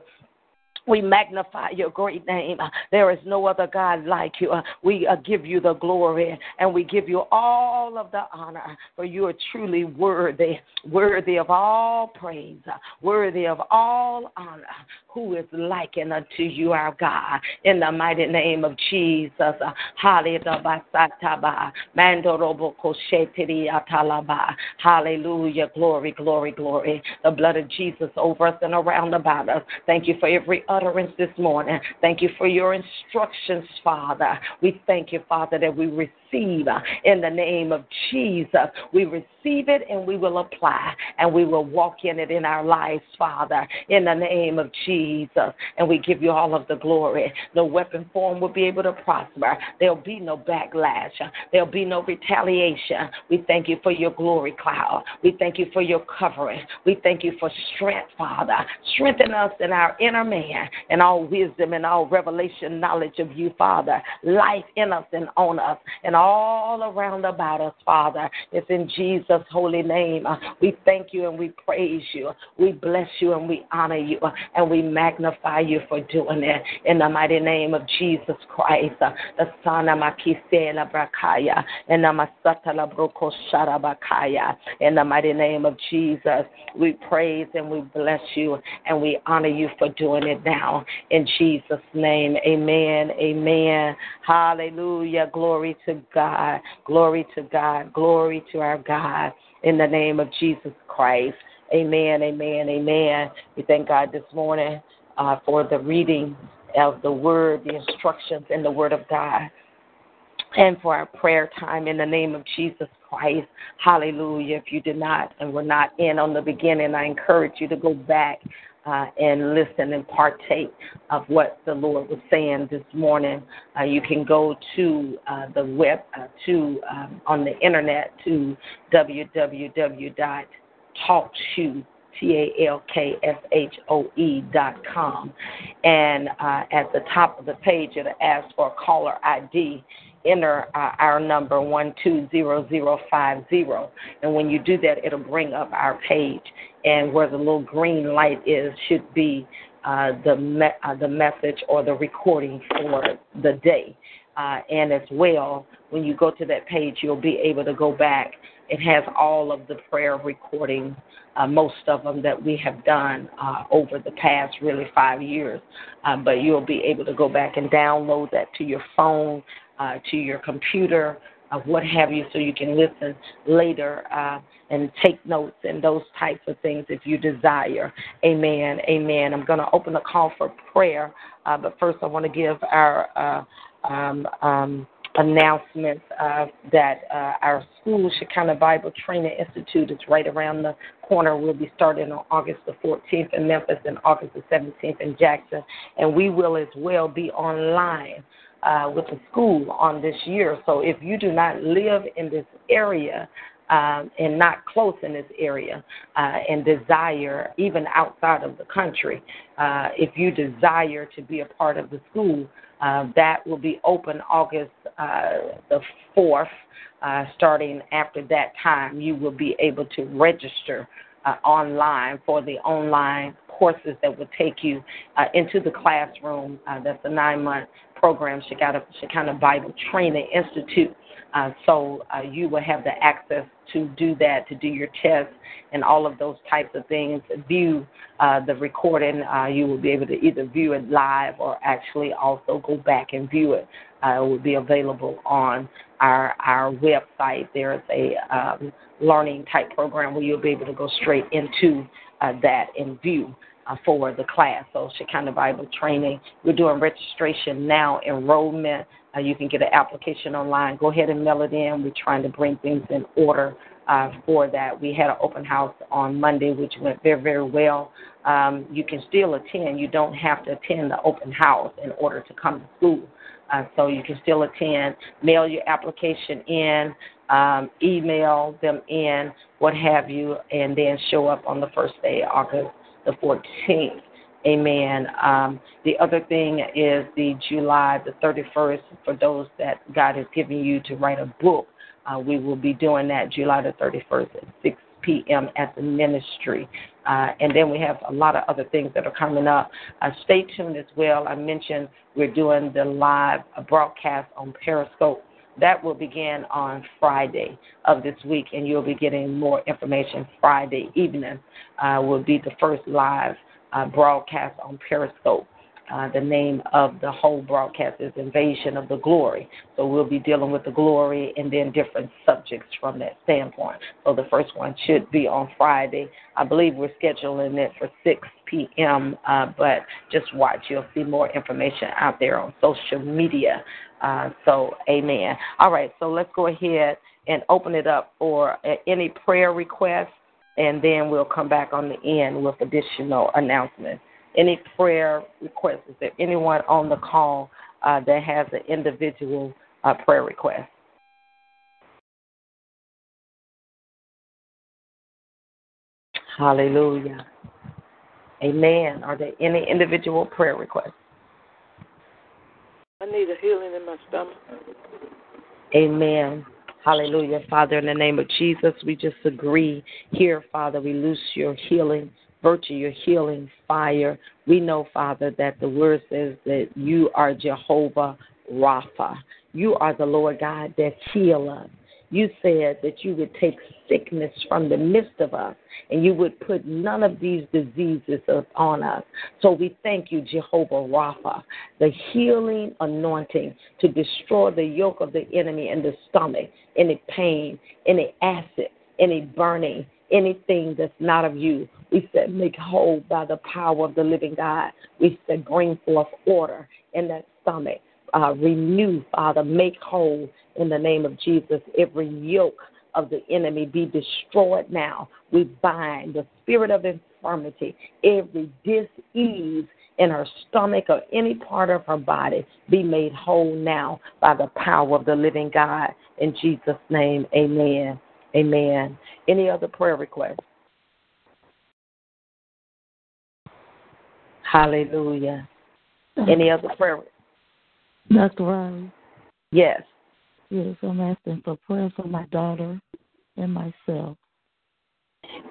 We magnify your great name. Uh, there is no other God like you. Uh, we uh, give you the glory and we give you all of the honor, for you are truly worthy, worthy of all praise, uh, worthy of all honor. Who is likened unto you, our God, in the mighty name of Jesus. Hallelujah. Glory, glory, glory. The blood of Jesus over us and around about us. Thank you for every utterance this morning. Thank you for your instructions, Father. We thank you, Father, that we receive uh, in the name of Jesus. We receive it and we will apply and we will walk in it in our lives, Father, in the name of Jesus. And we give you all of the glory. No weapon form will be able to prosper. There'll be no backlash. There'll be no retaliation. We thank you for your glory cloud. We thank you for your covering. We thank you for strength, Father. Strengthen us in our inner man and all wisdom and all revelation knowledge of you, Father. Life in us and on us and all around about us, Father. It's in Jesus' holy name. Uh, we thank you and we praise you. We bless you and we honor you uh, and we magnify you for doing it. In the mighty name of Jesus Christ, uh, the Son of Makisela Brakaya, and the Masatala Broko Sharabakaya. In the mighty name of Jesus, we praise and we bless you and we honor you for doing it now. In Jesus' name, amen. Amen. Hallelujah. Glory to God. Glory to God. Glory to our God. In the name of Jesus Christ. Amen. Amen. Amen. We thank God this morning uh, for the reading of the Word, the instructions in the Word of God, and for our prayer time in the name of Jesus Christ. Hallelujah. If you did not and were not in on the beginning, I encourage you to go back uh, and listen and partake of what the Lord was saying this morning. Uh, you can go to uh, the web uh, to um, on the internet to www.talkshoe T A L K S H O E dot com. And uh, at the top of the page, it asks for a caller ID enter uh, our number 120050. And when you do that, it'll bring up our page. And where the little green light is should be uh, the, me- uh, the message or the recording for the day. Uh, and as well, when you go to that page, you'll be able to go back. It has all of the prayer recordings, uh, most of them that we have done uh, over the past really five years. Uh, but you'll be able to go back and download that to your phone to your computer, uh, what have you, so you can listen later uh, and take notes and those types of things if you desire. Amen. Amen. I'm going to open the call for prayer, uh, but first I want to give our uh, um, um, announcement uh, that uh, our school, Shekinah Bible Training Institute, is right around the corner. We'll be starting on August the 14th in Memphis and August the 17th in Jackson, and we will as well be online uh, with the school on this year. So if you do not live in this area um, and not close in this area uh, and desire, even outside of the country, uh, if you desire to be a part of the school, uh, that will be open August uh, the 4th. Uh, starting after that time, you will be able to register uh, online for the online courses that will take you into the classroom. That's a nine month program, Shekinah, Shekinah Bible Training Institute. Uh, so uh, you will have the access to do that, to do your tests and all of those types of things. View uh, the recording. Uh, you will be able to either view it live or actually also go back and view it. Uh, it will be available on our our website. There is a um, learning type program where you'll be able to go straight into uh, that and view uh, for the class. So Shekinah Bible training. We're doing registration now, enrollment. Uh, you can get an application online. Go ahead and mail it in. We're trying to bring things in order uh, for that. We had an open house on Monday, which went very, very well. Um, you can still attend. You don't have to attend the open house in order to come to school. Uh, so you can still attend, mail your application in, um, email them in, what have you, and then show up on the first day, of August the 14th. Amen. Um, the other thing is the July the 31st for those that God has given you to write a book. Uh, we will be doing that July the 31st at 6 p.m. at the ministry. Uh, and then we have a lot of other things that are coming up. Uh, stay tuned as well. I mentioned we're doing the live broadcast on Periscope. That will begin on Friday of this week, and you'll be getting more information Friday evening. Uh, will be the first live uh, broadcast on Periscope. Uh, the name of the whole broadcast is Invasion of the Glory. So we'll be dealing with the glory and then different subjects from that standpoint. So the first one should be on Friday. I believe we're scheduling it for 6 p.m., uh, but just watch. You'll see more information out there on social media. Uh, so, amen. All right, so let's go ahead and open it up for uh, any prayer requests, and then we'll come back on the end with additional announcements any prayer requests. Is there anyone on the call uh, that has an individual uh, prayer request? Hallelujah. Amen. Are there any individual prayer requests? I need a healing in my stomach. Amen. Hallelujah. Father, in the name of Jesus, we just agree here, Father. We loose your healing virtue, your healing fire. We know, Father, that the word says that you are Jehovah Rapha. You are the Lord God that heal us. You said that you would take sickness from the midst of us and you would put none of these diseases upon us. So we thank you, Jehovah Rapha, the healing anointing to destroy the yoke of the enemy in the stomach, any pain, any acid, any burning, anything that's not of you. We said, make whole by the power of the living God. We said, bring forth order in that stomach. Uh, renew, Father, make whole in the name of Jesus. Every yoke of the enemy be destroyed now. We bind the spirit of infirmity, every disease in her stomach or any part of her body be made whole now by the power of the living God. In Jesus' name, amen. Amen. Any other prayer requests? Hallelujah. Any other prayer? Dr. Riley. Yes. Yes, I'm asking for prayer for my daughter and myself.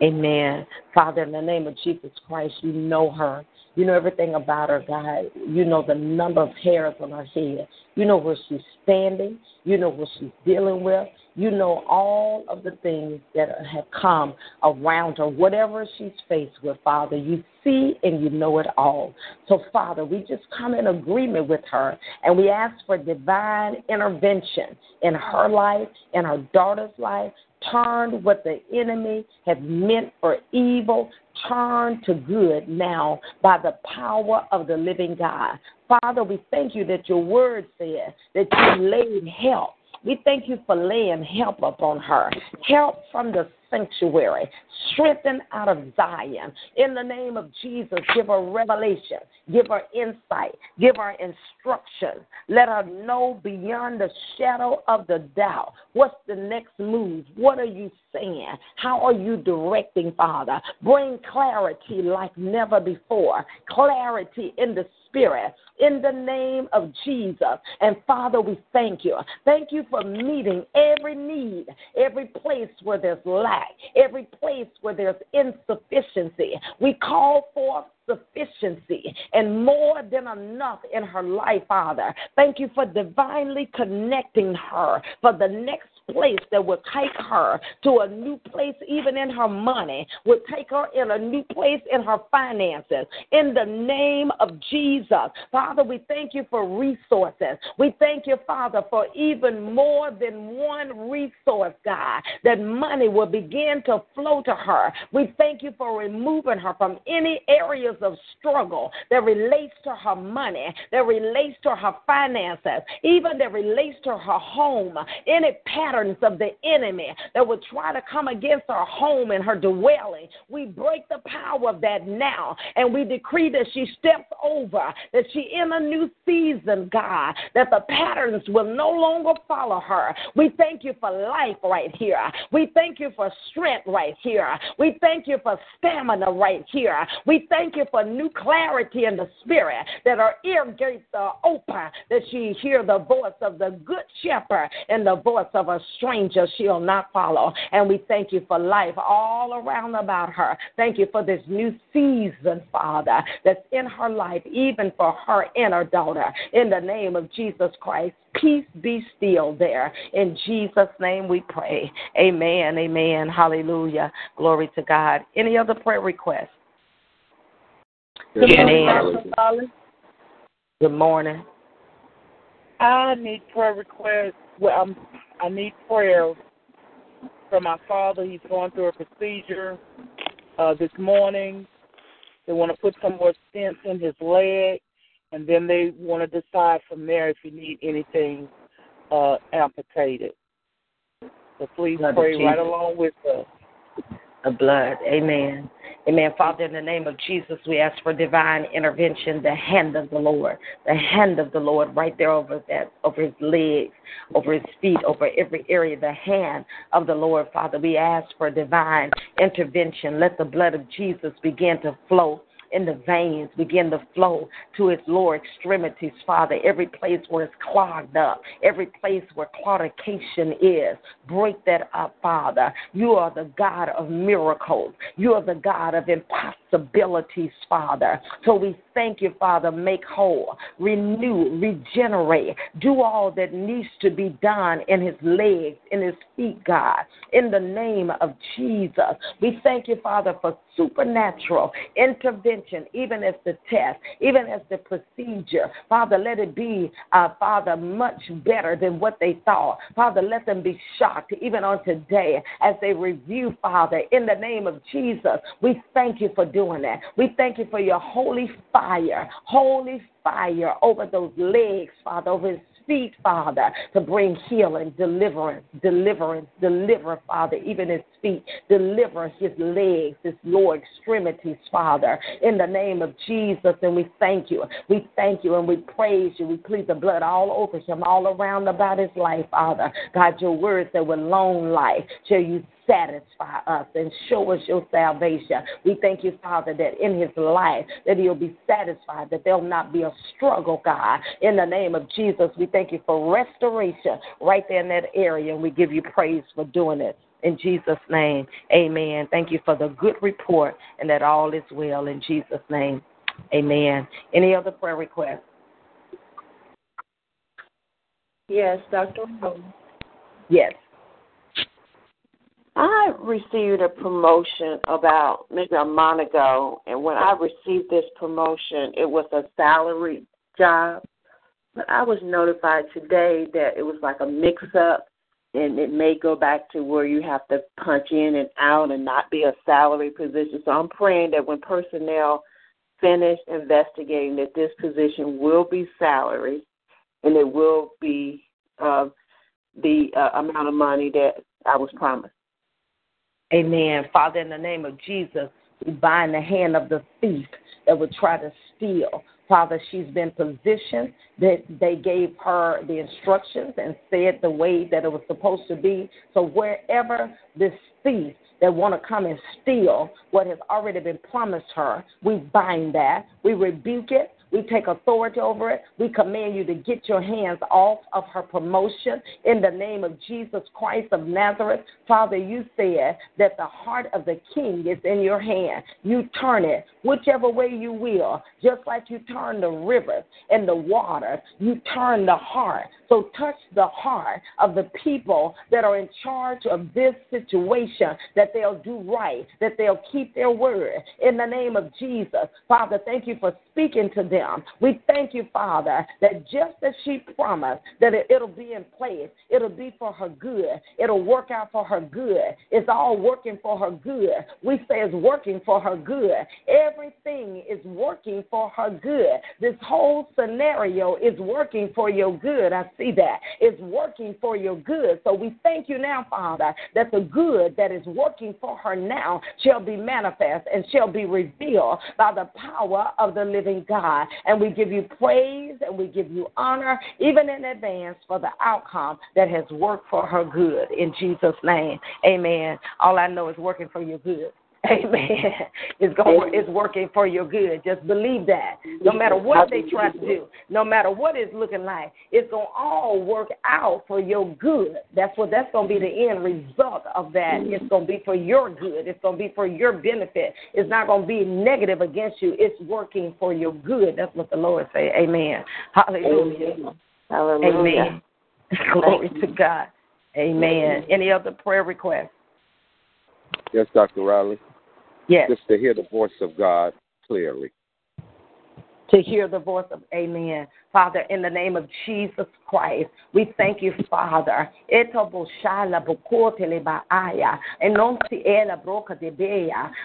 Amen. Father, in the name of Jesus Christ, you know her. You know everything about her, God. You know the number of hairs on her head. You know where she's standing. You know what she's dealing with. You know all of the things that have come around her, whatever she's faced with, Father. You see and you know it all. So, Father, we just come in agreement with her and we ask for divine intervention in her life, in her daughter's life. Turn what the enemy has meant for evil, turn to good now by the power of the living God. Father, we thank you that your word says that you laid help we thank you for laying help upon her, help from the sanctuary, strengthen out of Zion. In the name of Jesus, give her revelation, give her insight, give her instruction. Let her know beyond the shadow of the doubt what's the next move? What are you saying? How are you directing, Father? Bring clarity like never before, clarity in the spirit in the name of Jesus. And Father, we thank you. Thank you for meeting every need, every place where there's lack, every place where there's insufficiency. We call forth sufficiency and more than enough in her life, Father. Thank you for divinely connecting her for the next place that will take her to a new place, even in her money, will take her in a new place in her finances. In the name of Jesus. Father, we thank you for resources. We thank you, Father, for even more than one resource, God, that money will begin to flow to her. We thank you for removing her from any areas of struggle that relates to her money, that relates to her finances, even that relates to her home, any pattern patterns of the enemy that would try to come against her home and her dwelling. We break the power of that now and we decree that she steps over, that she in a new season, God, that the patterns will no longer follow her. We thank you for life right here. We thank you for strength right here. We thank you for stamina right here. We thank you for new clarity in the spirit, that her ear gates are open, that she hear the voice of the good shepherd and the voice of a stranger she'll not follow. And we thank you for life all around about her. Thank you for this new season, Father, that's in her life, even for her inner daughter. In the name of Jesus Christ, peace be still there. In Jesus' name we pray. Amen. Amen. Hallelujah. Glory to God. Any other prayer requests? Good morning, Amen. Good morning. I need prayer requests. Well, I'm, I need prayer for my father. He's going through a procedure uh, this morning. They want to put some more stents in his leg, and then they want to decide from there if you need anything uh, amputated. So please Blood pray right along with us. The blood. Amen. Amen. Father, in the name of Jesus, we ask for divine intervention, the hand of the Lord, the hand of the Lord right there over that, over his legs, over his feet, over every area, the hand of the Lord, Father. We ask for divine intervention. Let the blood of Jesus begin to flow in the veins begin to flow to its lower extremities, Father. Every place where it's clogged up, every place where claudication is, break that up, Father. You are the God of miracles. You are the God of impossibilities, Father. So we thank you, Father. Make whole, renew, regenerate. Do all that needs to be done in his legs, in his feet, God. In the name of Jesus. We thank you, Father, for supernatural intervention, even as the test, even as the procedure. Father, let it be, uh, Father, much better than what they thought. Father, let them be shocked even on today as they review, Father, in the name of Jesus. We thank you for doing that. We thank you for your holy fire, holy fire over those legs, Father, over his feet, Father, to bring healing, deliverance, deliverance, deliver, Father, even his feet, deliver his legs, his lower extremities, Father, in the name of Jesus. And we thank you. We thank you and we praise you. We plead the blood all over him, all around about his life, Father. God, your words that with long life shall you satisfy us and show us your salvation. We thank you, Father, that in his life that he'll be satisfied, that there'll not be a struggle, God. In the name of Jesus, we thank you for restoration right there in that area, and we give you praise for doing it. In Jesus' name, amen. Thank you for the good report and that all is well in Jesus' name. Amen. Any other prayer requests? Yes, Dr. Holmes. Yes. I received a promotion about maybe a month ago, and when I received this promotion, it was a salaried job. But I was notified today that it was like a mix up, and it may go back to where you have to punch in and out and not be a salary position. So I'm praying that when personnel finish investigating, that this position will be salary and it will be uh, the uh, amount of money that I was promised. Amen. Father, in the name of Jesus, we bind the hand of the thief that would try to steal. Father, she's been positioned that they gave her the instructions and said the way that it was supposed to be. So wherever this thief that want to come and steal what has already been promised her, we bind that. We rebuke it. We take authority over it. We command you to get your hands off of her promotion in the name of Jesus Christ of Nazareth. Father, you said that the heart of the king is in your hand. You turn it whichever way you will, just like you turn the rivers and the waters. You turn the heart. So touch the heart of the people that are in charge of this situation, that they'll do right, that they'll keep their word in the name of Jesus. Father, thank you for speaking to them. We thank you, Father, that just as she promised, that it, it'll be in place. It'll be for her good. It'll work out for her good. It's all working for her good. We say it's working for her good. Everything is working for her good. This whole scenario is working for your good. I see that. It's working for your good. So we thank you now, Father, that the good that is working for her now shall be manifest and shall be revealed by the power of the living God. And we give you praise and we give you honor, even in advance, for the outcome that has worked for her good. In Jesus' name, amen. All I know is working for your good. Amen. It's going. It's working for your good. Just believe that. No matter what they try to do, no matter what it's looking like, it's gonna all work out for your good. That's what. That's gonna be the end result of that. Mm-hmm. It's gonna be for your good. It's gonna be for your benefit. It's not gonna be negative against you. It's working for your good. That's what the Lord say. Amen. Hallelujah. Hallelujah. Amen. Glory to God. Amen. Any other prayer requests? Yes, Dr. Riley. Yes. Just to hear the voice of God clearly. to hear the voice of Amen. Father, in the name of Jesus Christ, we thank you, Father.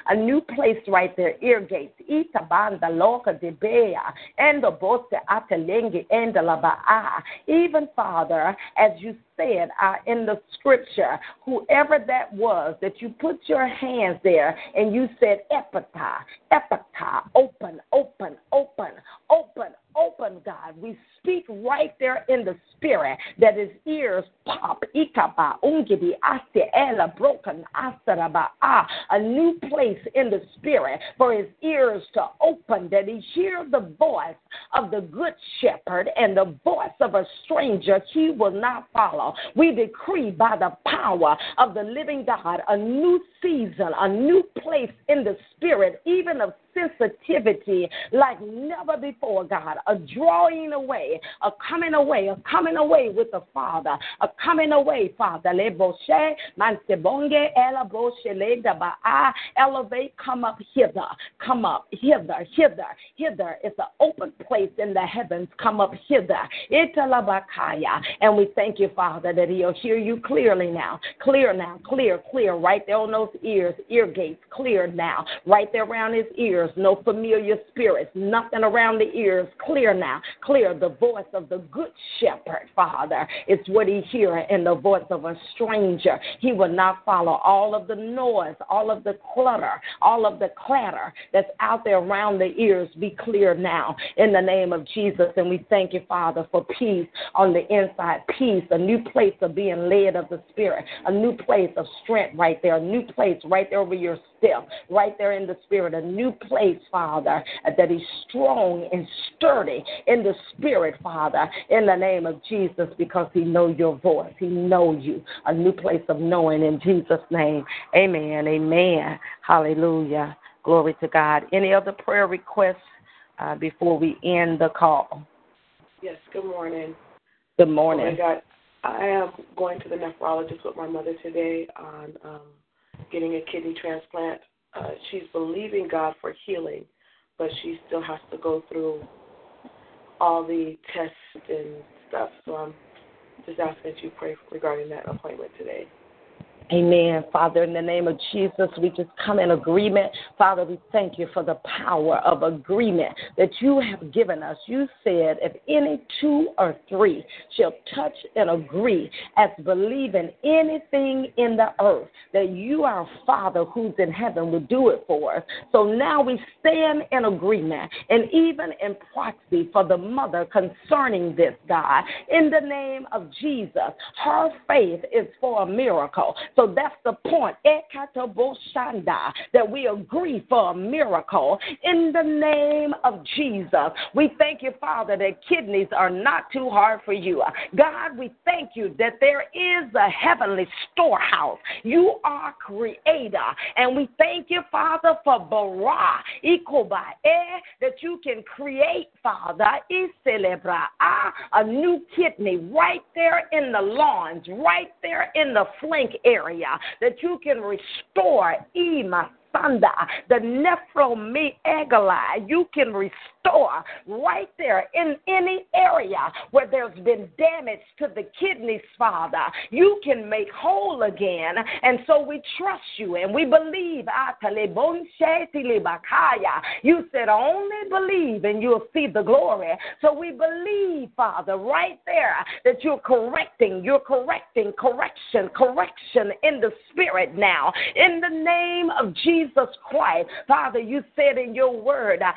A new place right there, ear gates. Itabanda loka de bea, and bote atelenge and labaa. Even, Father, as you said uh, in the scripture, whoever that was, that you put your hands there and you said, Epata, Epata, open, open, open, open, open, God. We speak right there in the spirit that his ears pop. Broken, ah. A new place in the spirit for his ears to open, that he hear the voice of the good shepherd and the voice of a stranger he will not follow. We decree by the power of the living God a new season, a new place in the spirit, even of sensitivity like never before, God. A drawing away, a coming away, a coming away with the Father, a coming away, Father. Elevate, come up hither, come up hither, hither, hither. It's an open place in the heavens. Come up hither. And we thank you, Father, that He'll hear you clearly now. Clear now, clear, clear, right there on those ears, ear gates, clear now, right there around his ears. No familiar spirits, nothing around the ears. Clear now, clear. The voice of the good shepherd, Father. It's what he hear in the voice of a stranger. He will not follow all of the noise, all of the clutter, all of the clatter that's out there around the ears. Be clear now in the name of Jesus. And we thank you, Father, for peace on the inside, peace, a new place of being led of the Spirit, a new place of strength right there, a new place right there over your step, right there in the Spirit, a new place, Father, that is strong and sturdy in the Spirit, Father, in the name of Jesus, because He know your voice, He know you, a new place of knowing in Jesus' name. Amen. Amen. Hallelujah. Glory to God. Any other prayer requests uh, before we end the call? Yes, good morning. Good morning. Oh God. I am going to the nephrologist with my mother today on um, getting a kidney transplant. Uh, she's believing God for healing, but she still has to go through all the tests and stuff. So I'm just asking that you pray regarding that appointment today. Amen. Father, in the name of Jesus, we just come in agreement. Father, we thank you for the power of agreement that you have given us. You said, if any two or three shall touch and agree as believing anything in the earth, that you, our Father who's in heaven, will do it for us. So now we stand in agreement and even in proxy for the mother concerning this, God. In the name of Jesus, her faith is for a miracle. So that's the point. That we agree for a miracle in the name of Jesus. We thank you, Father, that kidneys are not too hard for you. God, we thank you that there is a heavenly storehouse. You are creator. And we thank you, Father, for bara, ikobae, eh, that you can create, Father, iselebra, ah, a new kidney right there in the lawns, right there in the flank area, that you can restore Ema Sanda, the nephromegaly. You can restore right there in any area where there's been damage to the kidneys, Father. You can make whole again. And so we trust you and we believe. Ah, you said only believe and you'll see the glory. So we believe, Father, right there that you're correcting, you're correcting, correction, correction in the spirit now. In the name of Jesus. Jesus Christ. Father, you said in your word uh,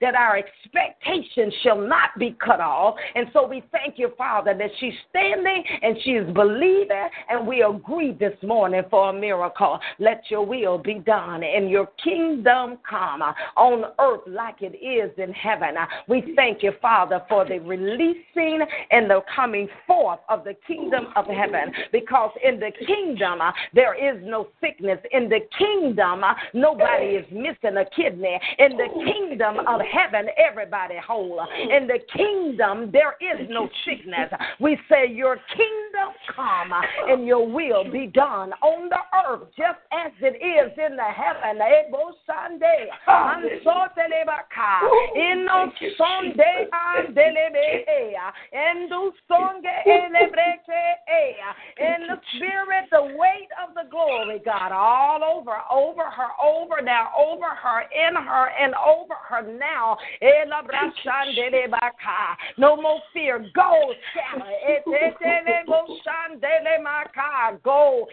that our expectation shall not be cut off. And so we thank you, Father, that she's standing and she is believing, and we agree this morning for a miracle. Let your will be done and your kingdom come uh, on earth like it is in heaven. Uh, we thank you, Father, for the releasing and the coming forth of the kingdom of heaven because in the kingdom uh, there is no sickness. In the kingdom, uh, nobody is missing a kidney. In the kingdom of heaven, everybody whole. In the kingdom, there is no sickness. We say, Your kingdom come uh, and your will be done on the earth just as it is in the heaven. Sunday. In Sunday uh, in the spirit, the weight of the glory, God, all over, over her, over now, over her, in her, and over her now. No more fear. Go, scatter. Go.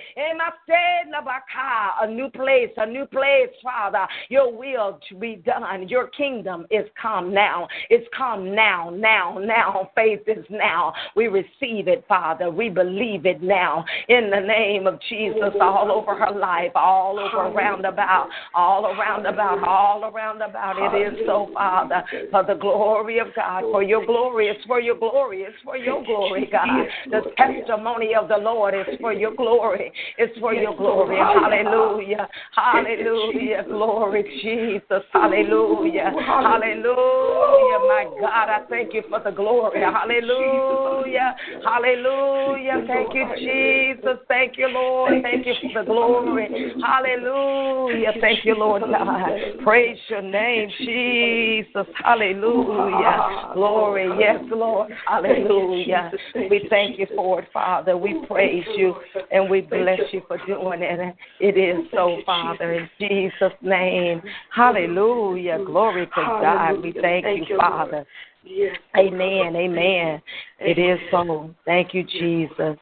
A new place, a new place, Father. Your will to be done. Your kingdom is come now. It's come now, now, now. Faith is now. We receive it, Father. We believe it now. In the name of Jesus, all over her life, all over around about, all around about, all around about. It is so, Father, for the glory of God, for your glory. It's for your glory. It's for your glory, God. The testimony of the Lord is for your glory. It's for your glory. Hallelujah. Hallelujah. Glory, Jesus. Hallelujah. Hallelujah. My God, I thank you for the glory. Hallelujah. Hallelujah. Thank you, Jesus. Thank you, Lord. Thank you for the glory. Hallelujah. Thank you, Lord God. Praise your name, Jesus. Hallelujah. Glory. Yes, Lord. Hallelujah. We thank you for it, Father. We praise you and we bless you for doing it. It is so, Father, in Jesus' name. Hallelujah. Glory to God. We thank you, Father. Amen. Amen. It is so. Thank you, Jesus.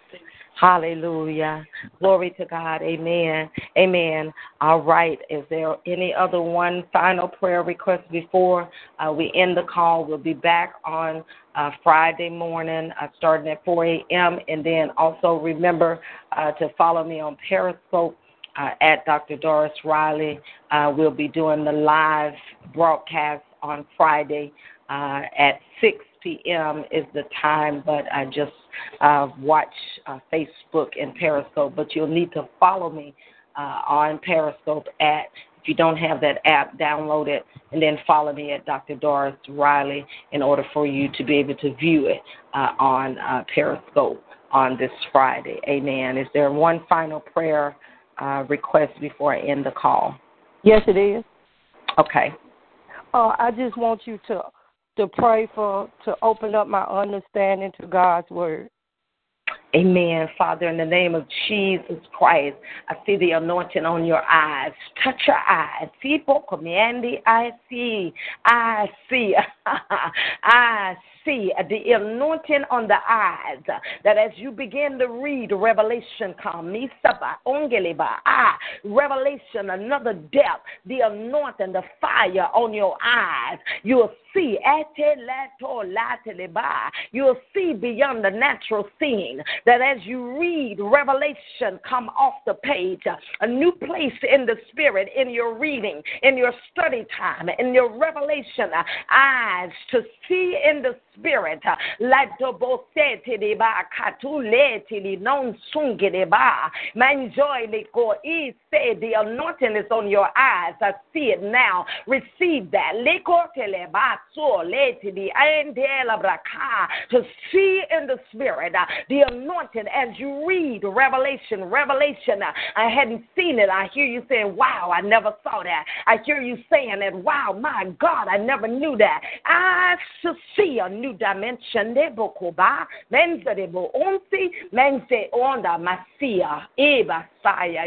Hallelujah. Glory to God. Amen. Amen. All right. Is there any other one final prayer request before uh, we end the call? We'll be back on uh, Friday morning uh, starting at 4 a.m. And then also remember uh, to follow me on Periscope. Uh, at Dr. Doris Riley. Uh, we'll be doing the live broadcast on Friday at 6 p.m. is the time, but I just uh, watch uh, Facebook and Periscope. But you'll need to follow me uh, on Periscope at. If you don't have that app, download it and then follow me at Dr. Doris Riley in order for you to be able to view it uh, on uh, Periscope on this Friday. Amen. Is there one final prayer uh, request before I end the call? Yes, it is. Okay. Uh, I just want you to to pray for to open up my understanding to God's word. Amen, Father, in the name of Jesus Christ. I see the anointing on your eyes. Touch your eyes. See, I see. I see. I see the anointing on the eyes that as you begin to read Revelation come, ah, Revelation, another depth, the anointing, the fire on your eyes. You'll see, you'll see beyond the natural seeing that as you read Revelation come off the page, a new place in the spirit, in your reading, in your study time, in your revelation eyes to see in the spirit. The anointing is on your eyes. I see it now. Receive that. To see in the spirit the anointing as you read Revelation. Revelation, I hadn't seen it. I hear you saying, Wow, I never saw that. I hear you saying that, Wow, my God, I never knew that. I should see a new dimension. De bokoba, mense de bo onsi, onda masia, eba.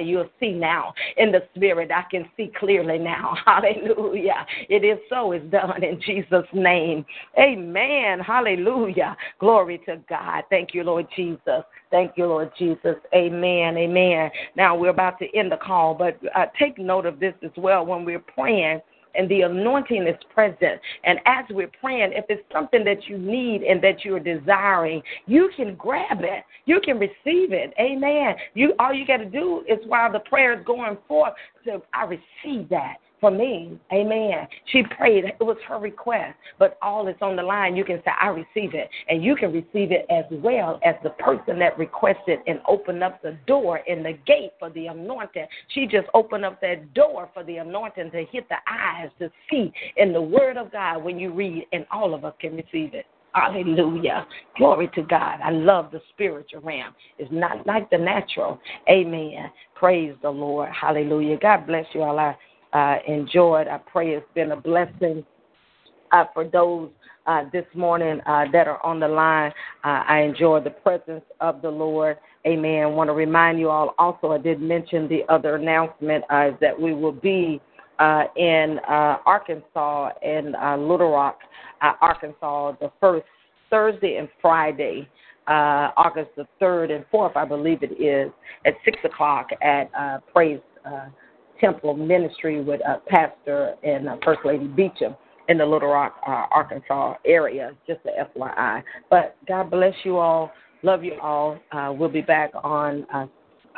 You'll see now in the spirit. I can see clearly now. Hallelujah. It is so. It's done in Jesus' name. Amen. Hallelujah. Glory to God. Thank you, Lord Jesus. Thank you, Lord Jesus. Amen. Amen. Now we're about to end the call, but uh, take note of this as well when we're praying and the anointing is present. And as we're praying, if it's something that you need and that you're desiring, you can grab it. You can receive it. Amen. You all you got to do is while the prayer is going forth, to I receive that for me. Amen. She prayed. It was her request. But all is on the line. You can say, I receive it. And you can receive it as well as the person that requested and opened up the door and the gate for the anointing. She just opened up that door for the anointing to hit the eyes to see in the Word of God when you read, and all of us can receive it. Hallelujah. Glory to God. I love the spiritual realm. It's not like the natural. Amen. Praise the Lord. Hallelujah. God bless you all. I uh, enjoyed. I pray it's been a blessing uh, for those uh, this morning uh, that are on the line. Uh, I enjoy the presence of the Lord. Amen. Want to remind you all also, I did mention the other announcement uh, is that we will be uh, in uh, Arkansas, in uh, Little Rock, uh, Arkansas, the first Thursday and Friday. Uh, August the 3rd and 4th, I believe it is, at 6 o'clock at uh, Praise uh, Temple Ministry with uh, Pastor and uh, First Lady Beecham in the Little Rock, uh, Arkansas area, just a FYI. But God bless you all. Love you all. Uh, we'll be back on uh,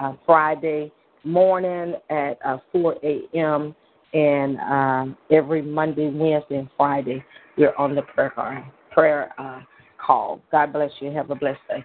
uh, Friday morning at uh, 4 a.m. and um, every Monday, Wednesday, and Friday we're on the prayer. Prayer uh, call. God bless you. Have a blessed day.